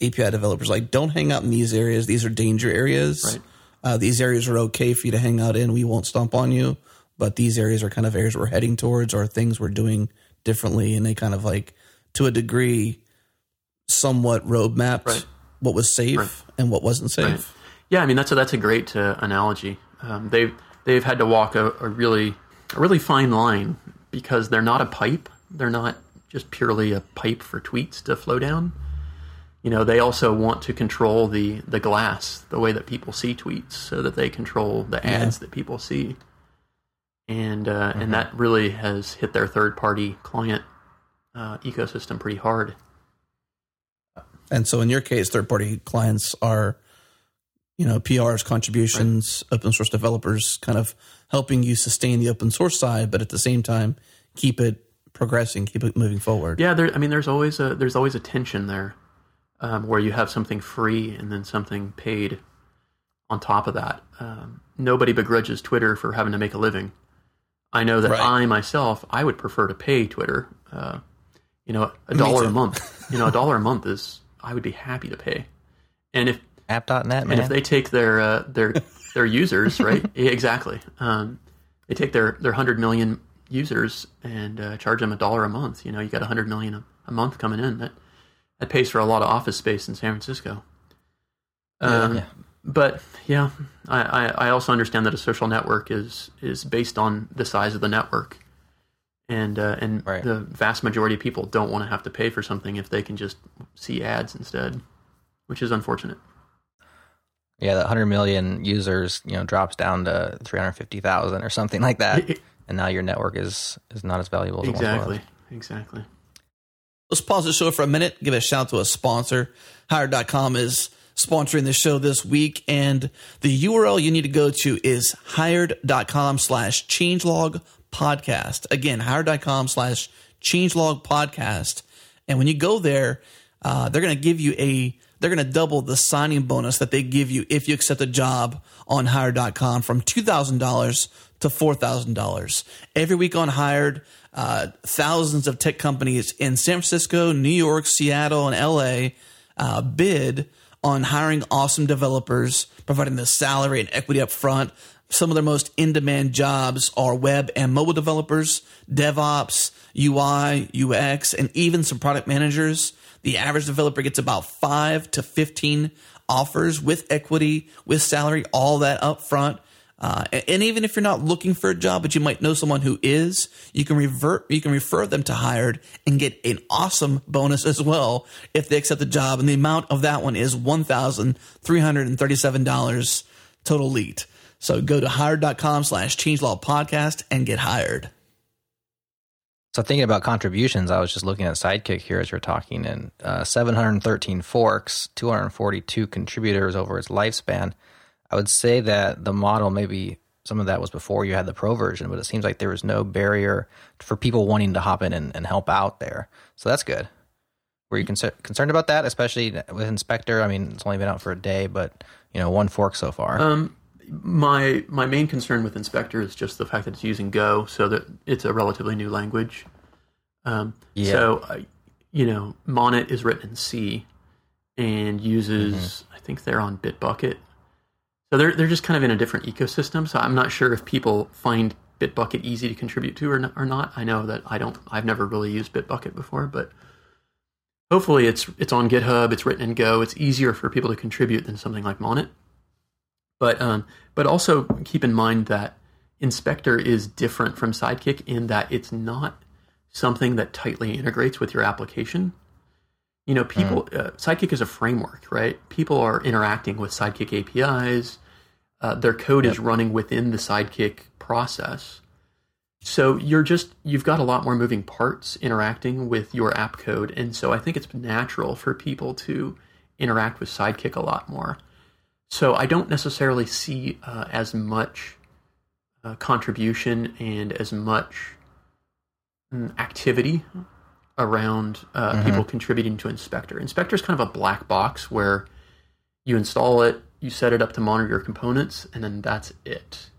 API developers like, "Don't hang out in these areas. These are danger areas. Right. Uh, these areas are okay for you to hang out in. We won't stomp on you, but these areas are kind of areas we're heading towards or things we're doing differently." And they kind of like, to a degree, somewhat roadmapped Right. what was safe Right. and what wasn't safe. Yeah, I mean that's a, that's a great uh, analogy. Um, they've they've had to walk a, a really a really fine line because they're not a pipe. They're not just purely a pipe for tweets to flow down. You know, they also want to control the the glass, the way that people see tweets, so that they control the ads that people see. And uh, and that really has hit their third party client uh, ecosystem pretty hard. And so in your case, third party clients are, you know, PRs, contributions, open source developers kind of helping you sustain the open source side, but at the same time, keep it progressing, keep it moving forward. Yeah, there. I mean, there's always a there's always a tension there, um, where you have something free and then something paid on top of that. Um, nobody begrudges Twitter for having to make a living. I know that Right. I myself I would prefer to pay Twitter. Uh, you know, a dollar a month. [LAUGHS] You know, a dollar a month is I would be happy to pay. And if app.net, and man. if they take their uh, their their users, [LAUGHS] right? Exactly. Um, they take their their hundred million users and uh, charge them a dollar a month. You know, you got a hundred million a, a month coming in. That that pays for a lot of office space in San Francisco. Um, Yeah. But yeah, I, I, I also understand that a social network is is based on the size of the network, and uh, and Right. the vast majority of people don't want to have to pay for something if they can just see ads instead, which is unfortunate. Yeah, that 100 million users, you know, drops down to 350,000 or something like that, [LAUGHS] and now your network is is not as valuable as it was. Exactly. Exactly. Let's pause the show for a minute, give a shout out to a sponsor. Hired.com is sponsoring the show this week, and the URL you need to go to is hired.com slash changelog podcast. Again, hired.com slash changelog podcast. And when you go there, uh, they're going to give you a they're going to double the signing bonus that they give you if you accept a job on hired.com from $2,000 to $4,000. Every week on Hired, uh, thousands of tech companies in San Francisco, New York, Seattle, and LA uh, bid on hiring awesome developers, providing the salary and equity up front. Some of their most in demand jobs are web and mobile developers, DevOps, UI, UX, and even some product managers. The average developer gets about five to 15 offers with equity, with salary, all that up front. Uh, and even if you're not looking for a job, but you might know someone who is, you can revert, you can refer them to hired and get an awesome bonus as well if they accept the job. And the amount of that one is one thousand three hundred and thirty-seven dollars total lead. So go to hired.com slash changelog podcast and get hired. So thinking about contributions, I was just looking at Sidekiq here as you're talking, and uh, 713 forks, 242 contributors over its lifespan. I would say that the model maybe some of that was before you had the pro version, but it seems like there was no barrier for people wanting to hop in and, and help out there. So that's good. Were you concer- concerned about that, especially with Inspeqtor? I mean, it's only been out for a day, but you know, one fork so far. Um, my my main concern with Inspeqtor is just the fact that it's using Go, so that it's a relatively new language. Um, Yeah. So, uh, you know, Monit is written in C and uses, I think they're on Bitbucket. So they're they're just kind of in a different ecosystem. So I'm not sure if people find Bitbucket easy to contribute to or not, or not. I know that I don't. I've never really used Bitbucket before, but hopefully it's it's on GitHub. It's written in Go. It's easier for people to contribute than something like Monit. But um, but also keep in mind that Inspeqtor is different from Sidekiq in that it's not something that tightly integrates with your application. You know, people uh, Sidekiq is a framework, right? People are interacting with Sidekiq APIs. Uh, their code is running within the Sidekiq process. So you're just you've got a lot more moving parts interacting with your app code, and so I think it's natural for people to interact with Sidekiq a lot more. So I don't necessarily see uh, as much uh, contribution and as much mm, activity around uh, people contributing to Inspeqtor. Inspeqtor is kind of a black box where you install it, you set it up to monitor your components, and then that's it.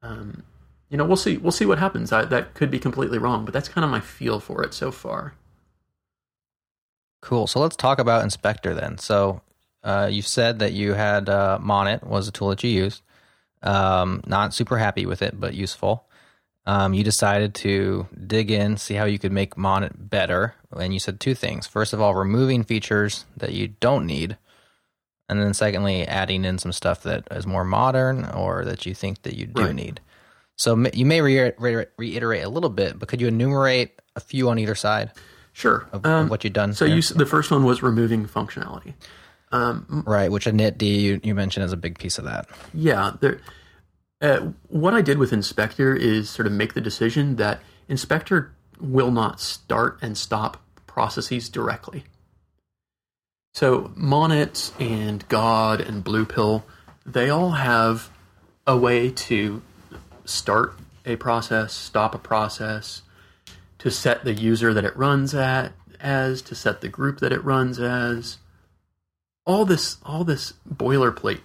Um, you know, we'll see. We'll see what happens. I, that could be completely wrong, but that's kind of my feel for it so far. Cool. So let's talk about Inspeqtor then. So uh, you said that you had uh, Monit was a tool that you used. Um, not super happy with it, but useful. Um, you decided to dig in, see how you could make Monit better, and you said two things. First of all, removing features that you don't need, and then secondly, adding in some stuff that is more modern or that you think that you do Right. need. So you may re- re- reiterate a little bit, but could you enumerate a few on either side Sure. of, Um, of what you've done? so you, the first one was removing functionality. Right, which initd you, you mentioned is a big piece of that. Yeah, there. Uh, what I did with Inspeqtor is sort of make the decision that Inspeqtor will not start and stop processes directly. So Monit and God and Bluepill, they all have a way to start a process, stop a process, to set the user that it runs at as, to set the group that it runs as. All this, all this boilerplate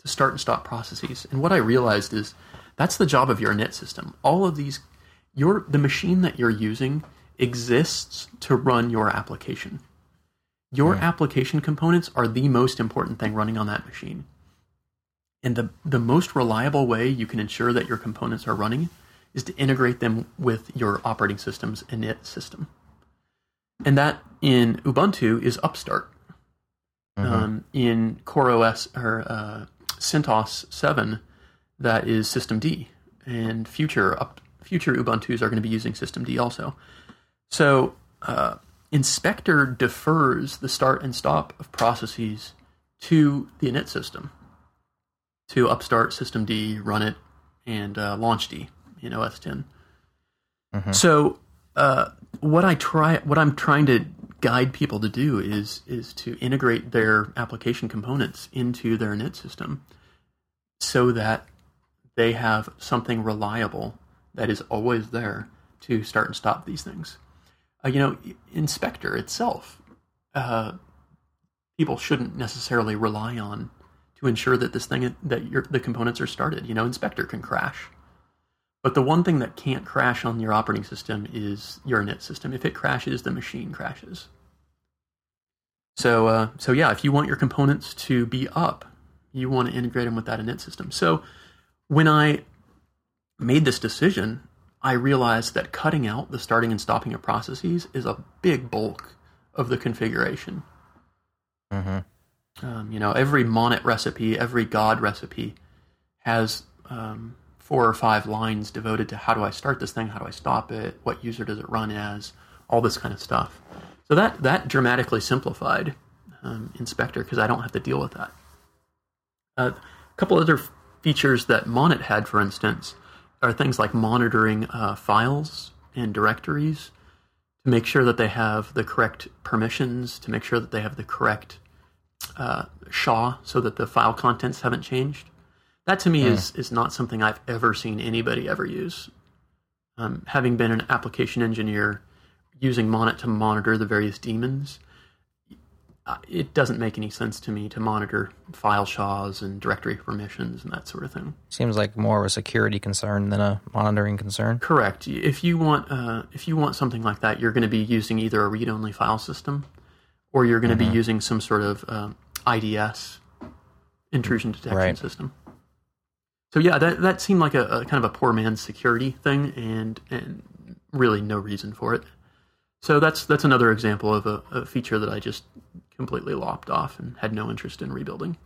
to start and stop processes. And what I realized is that's the job of your init system. All of these, your the machine that you're using exists to run your application. Your application components are the most important thing running on that machine. And the, the most reliable way you can ensure that your components are running is to integrate them with your operating system's init system. And that in Ubuntu is Upstart. Um, in CoreOS or uh, CentOS 7, that is systemd, And future up, future Ubuntu's are going to be using systemd also. So uh, Inspeqtor defers the start and stop of processes to the init system, to upstart systemd, run it, and uh, launchd in OS 10. So uh, what I try, what I'm trying to guide people to do is is to integrate their application components into their init system, so that they have something reliable that is always there to start and stop these things. Uh, you know, Inspeqtor itself, uh, people shouldn't necessarily rely on to ensure that this thing that your the components are started. You know, Inspeqtor can crash. But the one thing that can't crash on your operating system is your init system. If it crashes, the machine crashes. So, uh, so yeah, if you want your components to be up, you want to integrate them with that init system. So, when I made this decision, I realized that cutting out the starting and stopping of processes is a big bulk of the configuration. Mm-hmm. Um, you know, every Monit recipe, every God recipe has um, four or five lines devoted to how do I start this thing, how do I stop it, what user does it run as, all this kind of stuff. So that that dramatically simplified um, Inspeqtor because I don't have to deal with that. Uh, a couple other features that Monit had, for instance, are things like monitoring uh, files and directories to make sure that they have the correct permissions, to make sure that they have the correct uh, SHA so that the file contents haven't changed. That to me Hmm. is is not something I've ever seen anybody ever use. Um, having been an application engineer, using Monit to monitor the various daemons, uh, it doesn't make any sense to me to monitor file SHAs and directory permissions and that sort of thing. Seems like more of a security concern than a monitoring concern. Correct. If you want, uh, if you want something like that, you're going to be using either a read-only file system, or you're going to be using some sort of um, IDS intrusion detection Right. system. So yeah, that that seemed like a, a kind of a poor man's security thing, and and really no reason for it. So that's that's another example of a, a feature that I just completely lopped off and had no interest in rebuilding.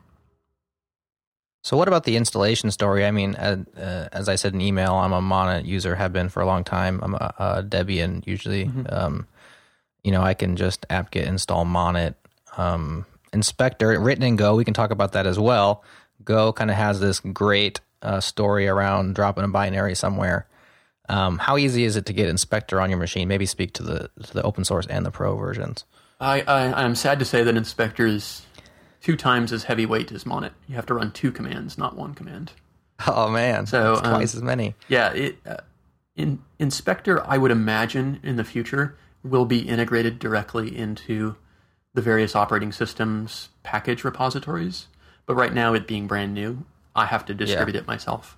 So, what about the installation story? I mean, uh, uh, as I said in email, I'm a Monit user, have been for a long time. I'm a, a Debian usually. Um, you know, I can just apt-get install Monit. Um, Inspeqtor, written in Go, we can talk about that as well. Go kind of has this great uh, story around dropping a binary somewhere. Um, how easy is it to get Inspeqtor on your machine? Maybe speak to the to the open source and the pro versions. I, I I'm sad to say that Inspeqtor is two times as heavyweight as Monit. You have to run two commands, not one command. [LAUGHS] Oh man, So, That's twice um, as many. Yeah, it, uh, in Inspeqtor, I would imagine in the future will be integrated directly into the various operating systems package repositories. But right now, it being brand new, I have to distribute it myself.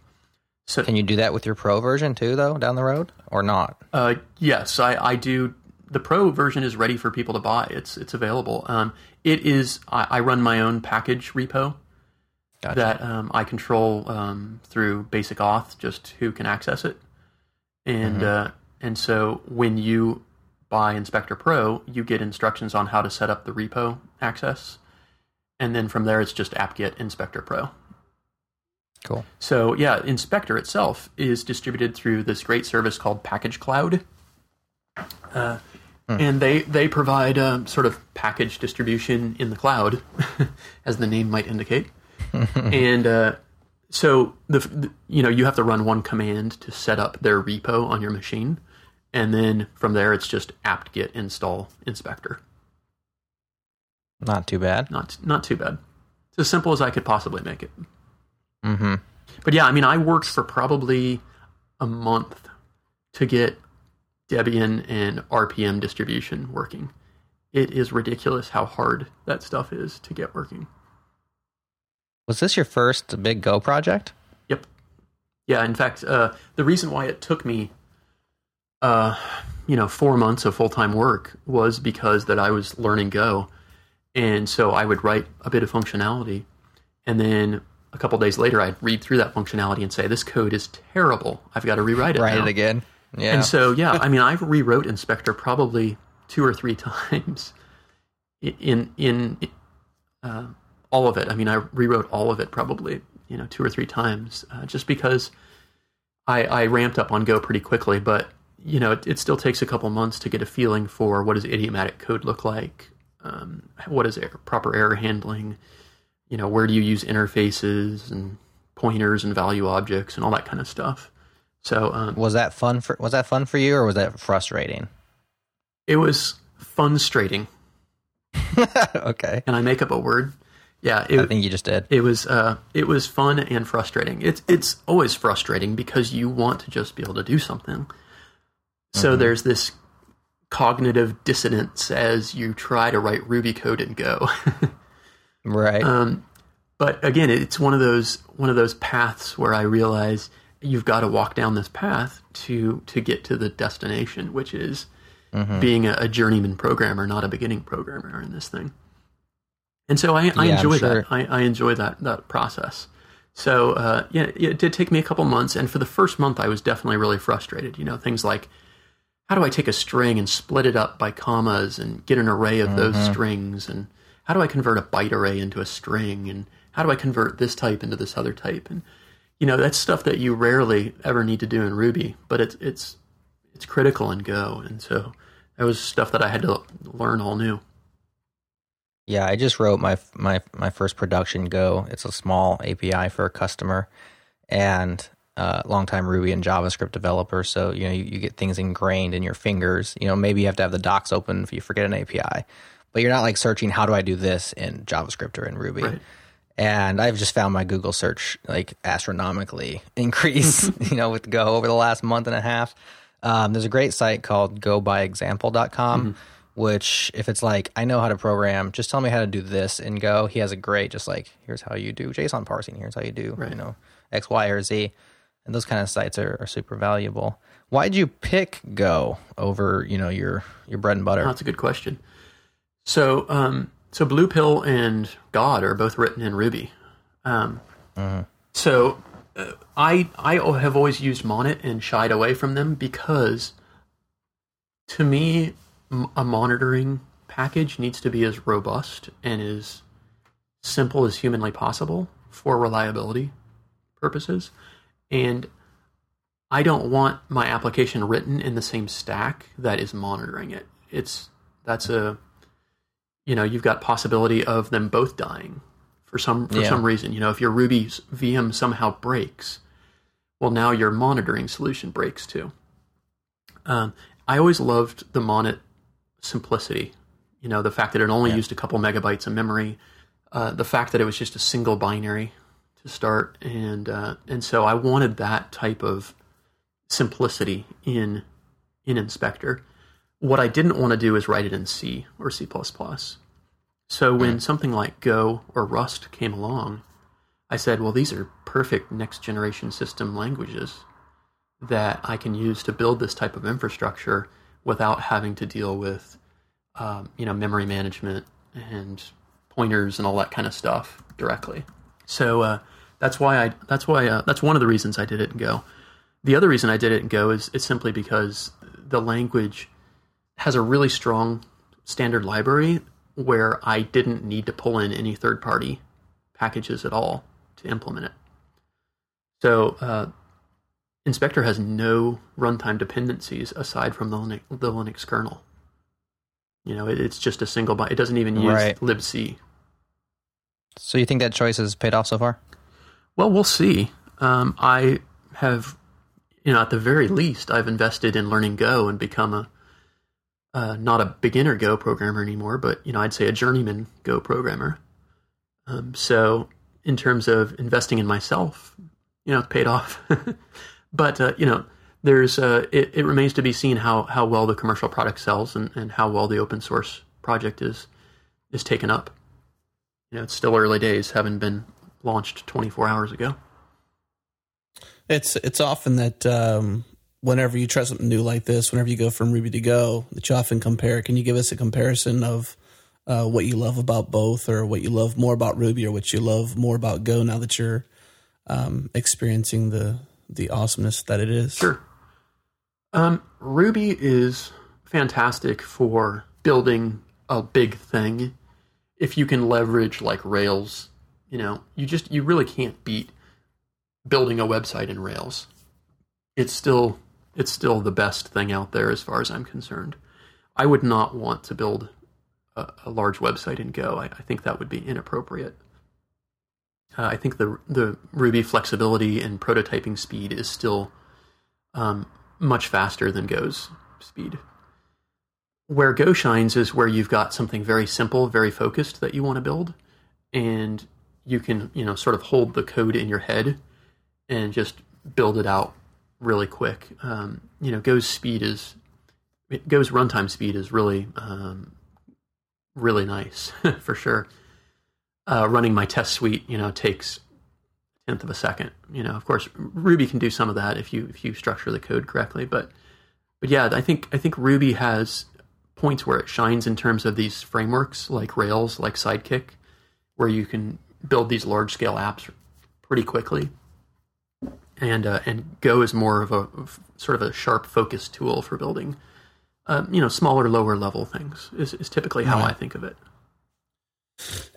So Can you do that with your pro version too, though, down the road, or not? Uh, yes, I, I do. The pro version is ready for people to buy. It's it's available. Um, it is. I, I run my own package repo Gotcha. that um, I control um, through basic auth, just who can access it. And uh, and so when you buy Inspeqtor Pro, you get instructions on how to set up the repo access, and then from there it's just apt-get Inspeqtor Pro. Cool. So yeah, Inspeqtor itself is distributed through this great service called packagecloud, uh, and they they provide um, sort of package distribution in the cloud, [LAUGHS] as the name might indicate. [LAUGHS] and uh, so the, the you know you have to run one command to set up their repo on your machine, and then from there it's just apt-get install Inspeqtor. Not too bad. Not not too bad. It's as simple as I could possibly make it. Mm-hmm. But yeah, I mean, I worked for probably a month to get Debian and RPM distribution working. It is ridiculous how hard that stuff is to get working. Was this your first big Go project? Yep. Yeah, in fact, uh, the reason why it took me, uh, you know, four months of full time work was because that I was learning Go, and so I would write a bit of functionality, and then a couple days later I'd read through that functionality and say, "This code is terrible. I've got to rewrite it." Write now." it again. Yeah. And so, yeah, I mean, I rewrote Inspeqtor probably two or three [LAUGHS] times in in, uh, all of it. I mean, I rewrote all of it probably you know two or three times uh, just because I, I ramped up on Go pretty quickly. But you know, it, it still takes a couple months to get a feeling for what does idiomatic code look like, um, what is error, proper error handling, you know, where do you use interfaces and pointers and value objects and all that kind of stuff. So um, was that fun for was that fun for you or was that frustrating? It was funstrating, [LAUGHS] okay. and I make up a word. Yeah, I think you just did. it was uh, it was fun and frustrating. It's it's always frustrating because you want to just be able to do something. So there's this cognitive dissonance as you try to write Ruby code and Go. [LAUGHS] Right. um, but again, it's one of those one of those paths where I realize you've got to walk down this path to to get to the destination, which is being a, a journeyman programmer, not a beginning programmer in this thing. And so I, I Yeah, enjoy sure. that. I, I enjoy that that process. So uh, yeah, it did take me a couple months, and for the first month, I was definitely really frustrated. You know, things like how do I take a string and split it up by commas and get an array of those Mm-hmm. strings, and how do I convert a byte array into a string, and how do I convert this type into this other type, and you know that's stuff that you rarely ever need to do in Ruby, but it's it's it's critical in Go, and so that was stuff that I had to learn all new. Yeah, I just wrote my my my first production Go. It's a small API for a customer, and uh, longtime Ruby and JavaScript developer. So you know you, you, get things ingrained in your fingers. You know maybe you have to have the docs open if you forget an API, but you're not like searching how do I do this in JavaScript or in Ruby. Right. And I've just found my Google search like astronomically [LAUGHS] increase. [LAUGHS] you know with Go over the last month and a half. Um, there's a great site called GoByExample.com. Mm-hmm which if it's like I know how to program, just tell me how to do this and go. He has a great just like here's how you do JSON parsing, here's how you do right. you know X, Y, or Z, and those kind of sites are, are super valuable. Why'd you pick Go over you know your your bread and butter? Oh, that's a good question. So um, so Bluepill and God are both written in Ruby. Um, mm-hmm. So uh, I I have always used Monit and shied away from them because to me a monitoring package needs to be as robust and as simple as humanly possible for reliability purposes. And I don't want my application written in the same stack that is monitoring it. It's that's a you know, you've got possibility of them both dying for some for yeah. some reason. You know, if your Ruby's VM somehow breaks, well now your monitoring solution breaks too. Um, I always loved the Monit simplicity. You know, the fact that it only yeah. used a couple megabytes of memory, uh, the fact that it was just a single binary to start, and uh, and so I wanted that type of simplicity in in Inspeqtor. What I didn't want to do is write it in C or C++. So when mm. something like Go or Rust came along, I said, well, these are perfect next generation system languages that I can use to build this type of infrastructure without having to deal with um, you know memory management and pointers and all that kind of stuff directly. So uh, that's why I that's why uh, that's one of the reasons I did it in Go. The other reason I did it in Go is it's simply because the language has a really strong standard library where I didn't need to pull in any third party packages at all to implement it. So uh, Inspeqtor has no runtime dependencies aside from the Linux, the Linux kernel. You know, it, it's just a single byte. It doesn't even use right. libc. So you think that choice has paid off so far? Well, we'll see. Um, I have, you know, at the very least, I've invested in learning Go and become a uh, not a beginner Go programmer anymore, but you know, I'd say a journeyman Go programmer. Um, so, in terms of investing in myself, you know, it's paid off. [LAUGHS] But uh, you know, there's uh, it, it, remains to be seen how how well the commercial product sells and, and how well the open source project is is taken up. You know, it's still early days, having been launched 24 hours ago. It's it's often that um, whenever you try something new like this, whenever you go from Ruby to Go, that you often compare. Can you give us a comparison of uh, what you love about both, or what you love more about Ruby, or what you love more about Go now that you're um, experiencing the the awesomeness that it is. Sure. Um, Ruby is fantastic for building a big thing. If you can leverage like Rails, you know, you just you really can't beat building a website in Rails. It's still it's still the best thing out there as far as I'm concerned. I would not want to build a, a large website in Go. I, I think that would be inappropriate. Uh, I think the the Ruby flexibility and prototyping speed is still um, much faster than Go's speed. Where Go shines is where you've got something very simple, very focused that you want to build, and you can you know sort of hold the code in your head and just build it out really quick. Um, you know, Go's speed is Go's runtime speed is really um, really nice [LAUGHS] for sure uh, running my test suite, you know, takes tenth of a second. You know, of course, Ruby can do some of that if you if you structure the code correctly. But but yeah, I think I think Ruby has points where it shines in terms of these frameworks like Rails, like Sidekiq, where you can build these large scale apps pretty quickly. And uh, and Go is more of a of sort of a sharp focus tool for building, uh, you know, smaller, lower level things. Is, is typically how I think of it.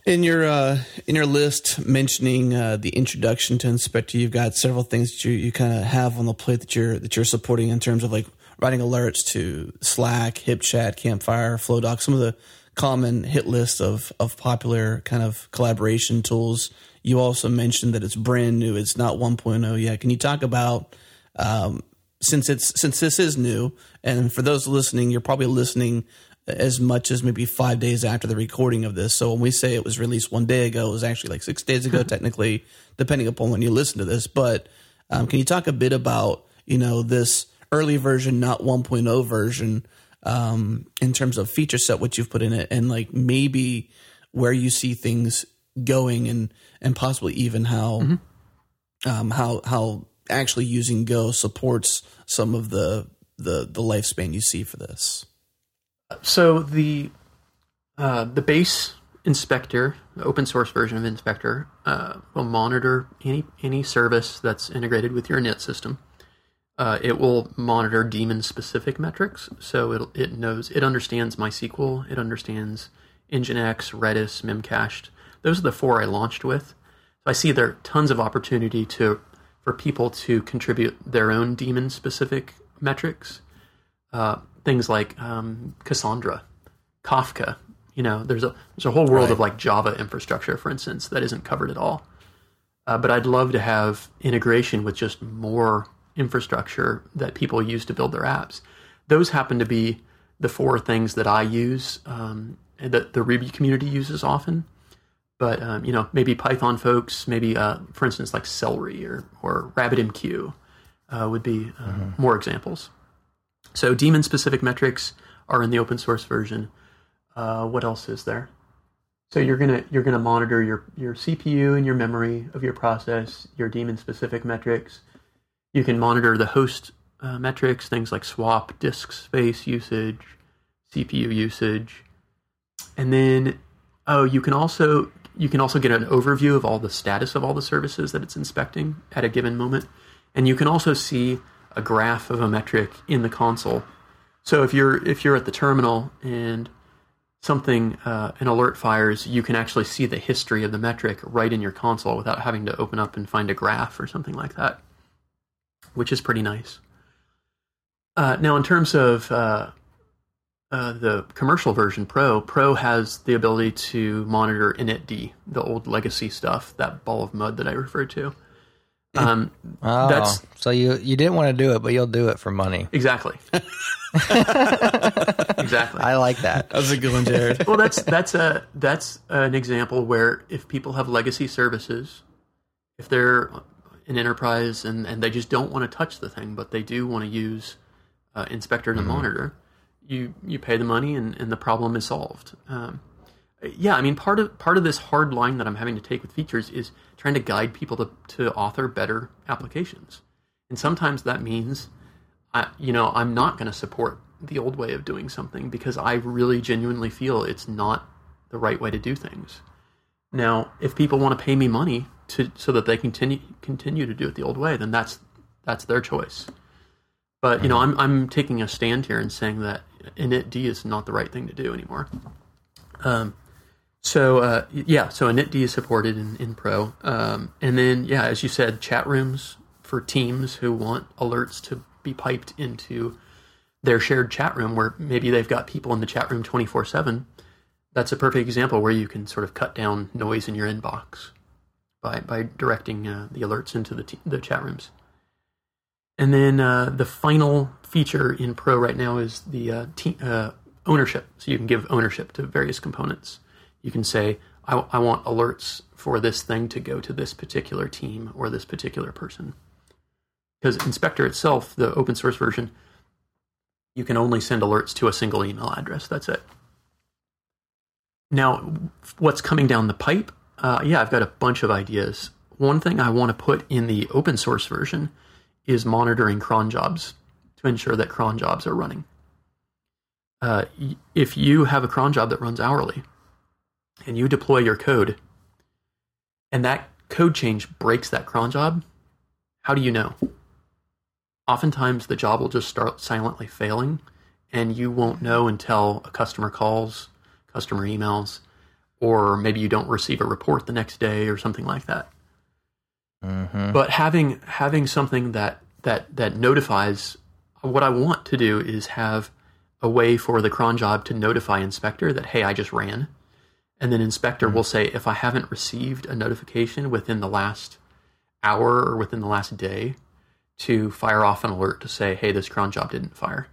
In your uh, in your list mentioning uh, the introduction to Inspeqtor, you've got several things that you, you kind of have on the plate that you're that you're supporting in terms of like writing alerts to Slack, HipChat, Campfire, Flowdock, some of the common hit list of of popular kind of collaboration tools. You also mentioned that it's brand new; it's not 1.0 yet. Can you talk about um, since it's since this is new, and for those listening, you're probably listening as much as maybe five days after the recording of this. So when we say it was released one day ago, it was actually like six days ago, technically, depending upon when you listen to this. But um, can you talk a bit about you know this early version, not 1.0 version, um, in terms of feature set, what you've put in it, and like maybe where you see things going, and and possibly even how mm-hmm. um, how how actually using Go supports some of the the the lifespan you see for this. So the uh, the base Inspeqtor, the open source version of Inspeqtor, uh, will monitor any any service that's integrated with your init system. Uh, it will monitor daemon specific metrics, so it it knows it understands MySQL, it understands Nginx, Redis, Memcached. Those are the four I launched with. So I see there are tons of opportunity to for people to contribute their own daemon specific metrics. Uh, things like um, Cassandra, Kafka. You know, there's a there's a whole world right. of like Java infrastructure, for instance, that isn't covered at all. Uh, but I'd love to have integration with just more infrastructure that people use to build their apps. Those happen to be the four things that I use um, that the Ruby community uses often. But um, you know, maybe Python folks, maybe uh, for instance, like Celery or or RabbitMQ uh, would be uh, mm-hmm. more examples. So daemon specific metrics are in the open source version. Uh, what else is there? So you're gonna you're gonna monitor your your CPU and your memory of your process, your daemon specific metrics. You can monitor the host uh, metrics, things like swap, disk space usage, CPU usage, and then oh, you can also you can also get an overview of all the status of all the services that it's inspecting at a given moment, and you can also see a graph of a metric in the console. So if you're if you're at the terminal and something uh, an alert fires, you can actually see the history of the metric right in your console without having to open up and find a graph or something like that, which is pretty nice. Uh, now, in terms of uh, uh the commercial version, Pro, Pro has the ability to monitor initd, the old legacy stuff, that ball of mud that I referred to. Um, [LAUGHS] oh, that's so you you didn't want to do it, but you'll do it for money. Exactly. [LAUGHS] exactly. I like that. That was a good one, Jerod. well, that's that's a that's an example where if people have legacy services, if they're an enterprise and, and they just don't want to touch the thing, but they do want to use uh, Inspeqtor to mm-hmm. monitor, you you pay the money and, and the problem is solved. Um, yeah, I mean part of part of this hard line that I'm having to take with features is trying to guide people to, to author better applications. And sometimes that means, I, you know, I'm not going to support the old way of doing something because I really genuinely feel it's not the right way to do things. Now, if people want to pay me money to so that they continue continue to do it the old way, then that's that's their choice. But you know, I'm I'm taking a stand here and saying that initd is not the right thing to do anymore. Um, so uh, yeah, so initd is supported in, in Pro, um, and then yeah, as you said, chat rooms for teams who want alerts to be piped into their shared chat room, where maybe they've got people in the chat room twenty four seven. That's a perfect example where you can sort of cut down noise in your inbox by by directing uh, the alerts into the t- the chat rooms. And then uh, the final feature in Pro right now is the uh, te- uh, ownership. So you can give ownership to various components you can say, I, I want alerts for this thing to go to this particular team or this particular person. Because Inspeqtor itself, the open source version, you can only send alerts to a single email address. That's it. Now, what's coming down the pipe? Uh, yeah, I've got a bunch of ideas. One thing I want to put in the open source version is monitoring cron jobs to ensure that cron jobs are running. Uh, if you have a cron job that runs hourly, and you deploy your code and that code change breaks that cron job, how do you know? Oftentimes the job will just start silently failing and you won't know until a customer calls, customer emails. or maybe you don't receive a report the next day or something like that. Mm-hmm. But having having something that that that notifies what I want to do is have a way for the cron job to notify Inspeqtor that hey I just ran, and then Inspeqtor mm-hmm. will say if I haven't received a notification within the last hour or within the last day, to fire off an alert to say hey this cron job didn't fire.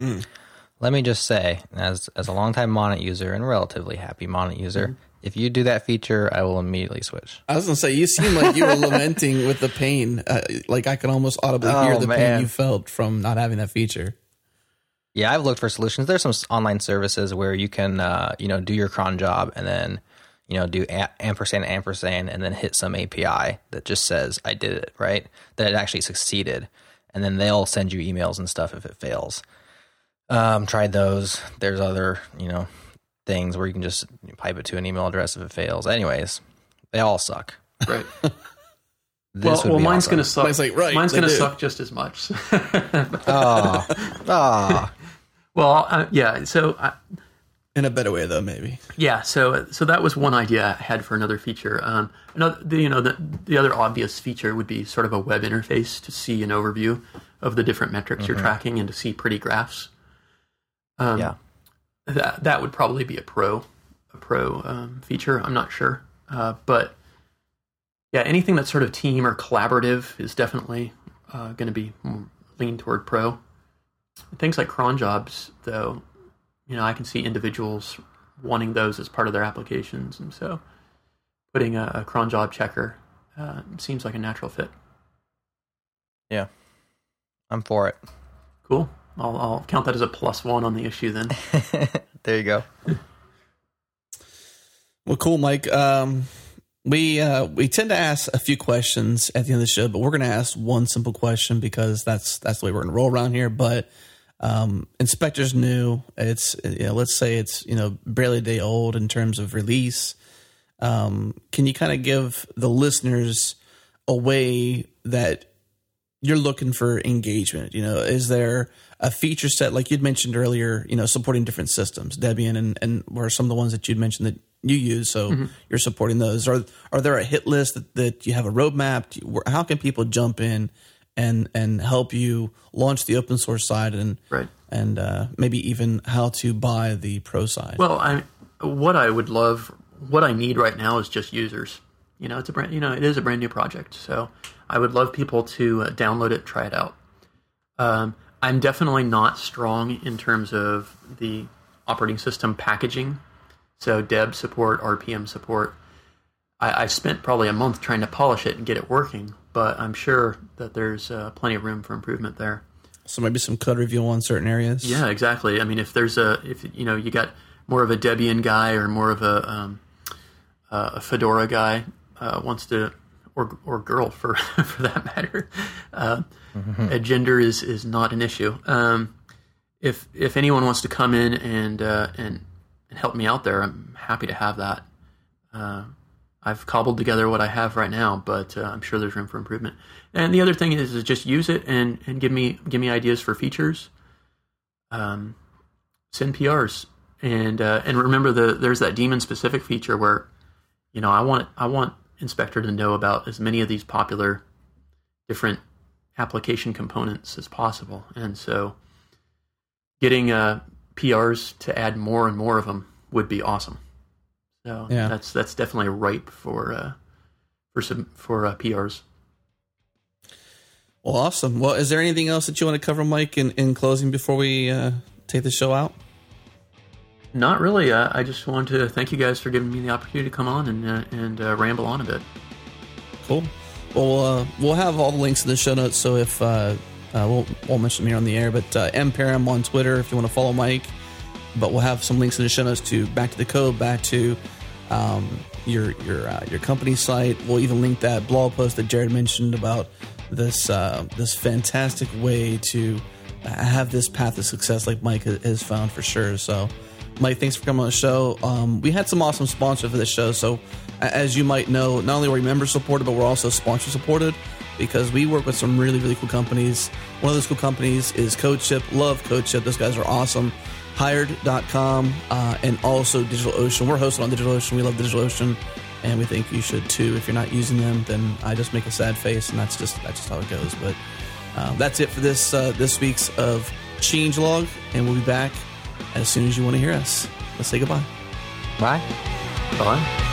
Hmm. Hmm. Let me just say, as as a longtime Monit user and relatively happy Monit user, mm-hmm. If you do that feature, I will immediately switch. I was gonna say you seem like you were [LAUGHS] lamenting with the pain. Uh, like I could almost audibly hear Oh, the pain you felt from not having that feature. Yeah, I've looked for solutions. There's some online services where you can, uh, you know, do your cron job and then, you know, do a- ampersand ampersand and then hit some API that just says I did it right, that it actually succeeded, and then they'll send you emails and stuff if it fails. Um, tried those. There's other, you know, things where you can just pipe it to an email address if it fails. Anyways, they all suck. Right. [LAUGHS] This well, well, mine's awesome. going to suck. Mine's like, right, mine's going to do. suck just as much. Oh, [LAUGHS] oh. [LAUGHS] well, uh, yeah. So I, In a better way, though, maybe. Yeah, so so that was one idea I had for another feature. Um, another, the, you know, the, the other obvious feature would be sort of a web interface to see an overview of the different metrics you're tracking and to see pretty graphs. Um, yeah. That that would probably be a pro a pro um, feature. I'm not sure, uh, but yeah, anything that's sort of team or collaborative is definitely uh, going to be lean toward pro. Things like cron jobs, though, you know, I can see individuals wanting those as part of their applications, and so putting a, a cron job checker uh, seems like a natural fit. Yeah. I'm for it. Cool. I'll, I'll count that as a plus one on the issue then. [LAUGHS] there you go. Well, cool, Mike. Um, we uh, we tend to ask a few questions at the end of the show, but we're going to ask one simple question because that's that's the way we're going to roll around here. But um, Inspeqtor's new. It's you know, let's say it's you know barely a day old in terms of release. Um, can you kind of give the listeners a way that you're looking for engagement? You know, is there a feature set like you'd mentioned earlier? You know, supporting different systems, Debian, and and were some of the ones that you'd mentioned that you use. So you're supporting those. Are are there a hit list that, that you have a roadmap? You, how can people jump in and and help you launch the open source side and Right. and uh, maybe even how to buy the pro side? Well, I what I would love, what I need right now is just users. You know, it's a brand, you know, it is a brand new project, so I would love people to uh, download it, try it out. Um, I'm definitely not strong in terms of the operating system packaging, so Deb support, RPM support. I, I spent probably a month trying to polish it and get it working, but I'm sure that there's uh, plenty of room for improvement there. so maybe some code review on certain areas. Yeah, exactly. I mean, if there's a if you know you got more of a Debian guy or more of a um, uh, a Fedora guy uh, wants to or or girl for [LAUGHS] for that matter, uh, a gender is is not an issue. Um, if if anyone wants to come in and uh, and and help me out there, I'm happy to have that. Uh, I've cobbled together what I have right now, but uh, I'm sure there's room for improvement. And the other thing is, is just use it and, and give me give me ideas for features. Um, send PRs and uh, and remember the there's that daemon specific feature where you know I want I want Inspeqtor to know about as many of these popular different application components as possible, and so getting uh, PRs to add more and more of them would be awesome. So Yeah. that's that's definitely ripe for uh, for some for uh, PRs. Well, awesome. Well, is there anything else that you want to cover, Mike, in, in closing before we uh, take the show out? Not really. I just wanted to thank you guys for giving me the opportunity to come on and uh, and uh, ramble on a bit. Cool. Well, uh, we'll have all the links in the show notes. So if uh, uh, we'll, we'll mention them here on the air, but uh, mperham on Twitter if you want to follow Mike. But we'll have some links in the show notes to back to the code, back to um, your your your company site. We'll even link that blog post that Jerod mentioned about this this fantastic way to have this path of success, like Mike has found for sure. So. Mike, thanks for coming on the show. Um, we had some awesome sponsors for this show. So, as you might know, not only are we member supported, but we're also sponsor supported because we work with some really, really cool companies. One of those cool companies is CodeShip. Love CodeShip. Those guys are awesome. hired.com, uh, and also DigitalOcean. We're hosted on DigitalOcean. We love DigitalOcean, and we think you should too. If you're not using them, then I just make a sad face, and that's just that's just how it goes. But uh, that's it for this uh, this week's of Changelog, and we'll be back as soon as you want to hear us. Let's say goodbye. Bye. Bye.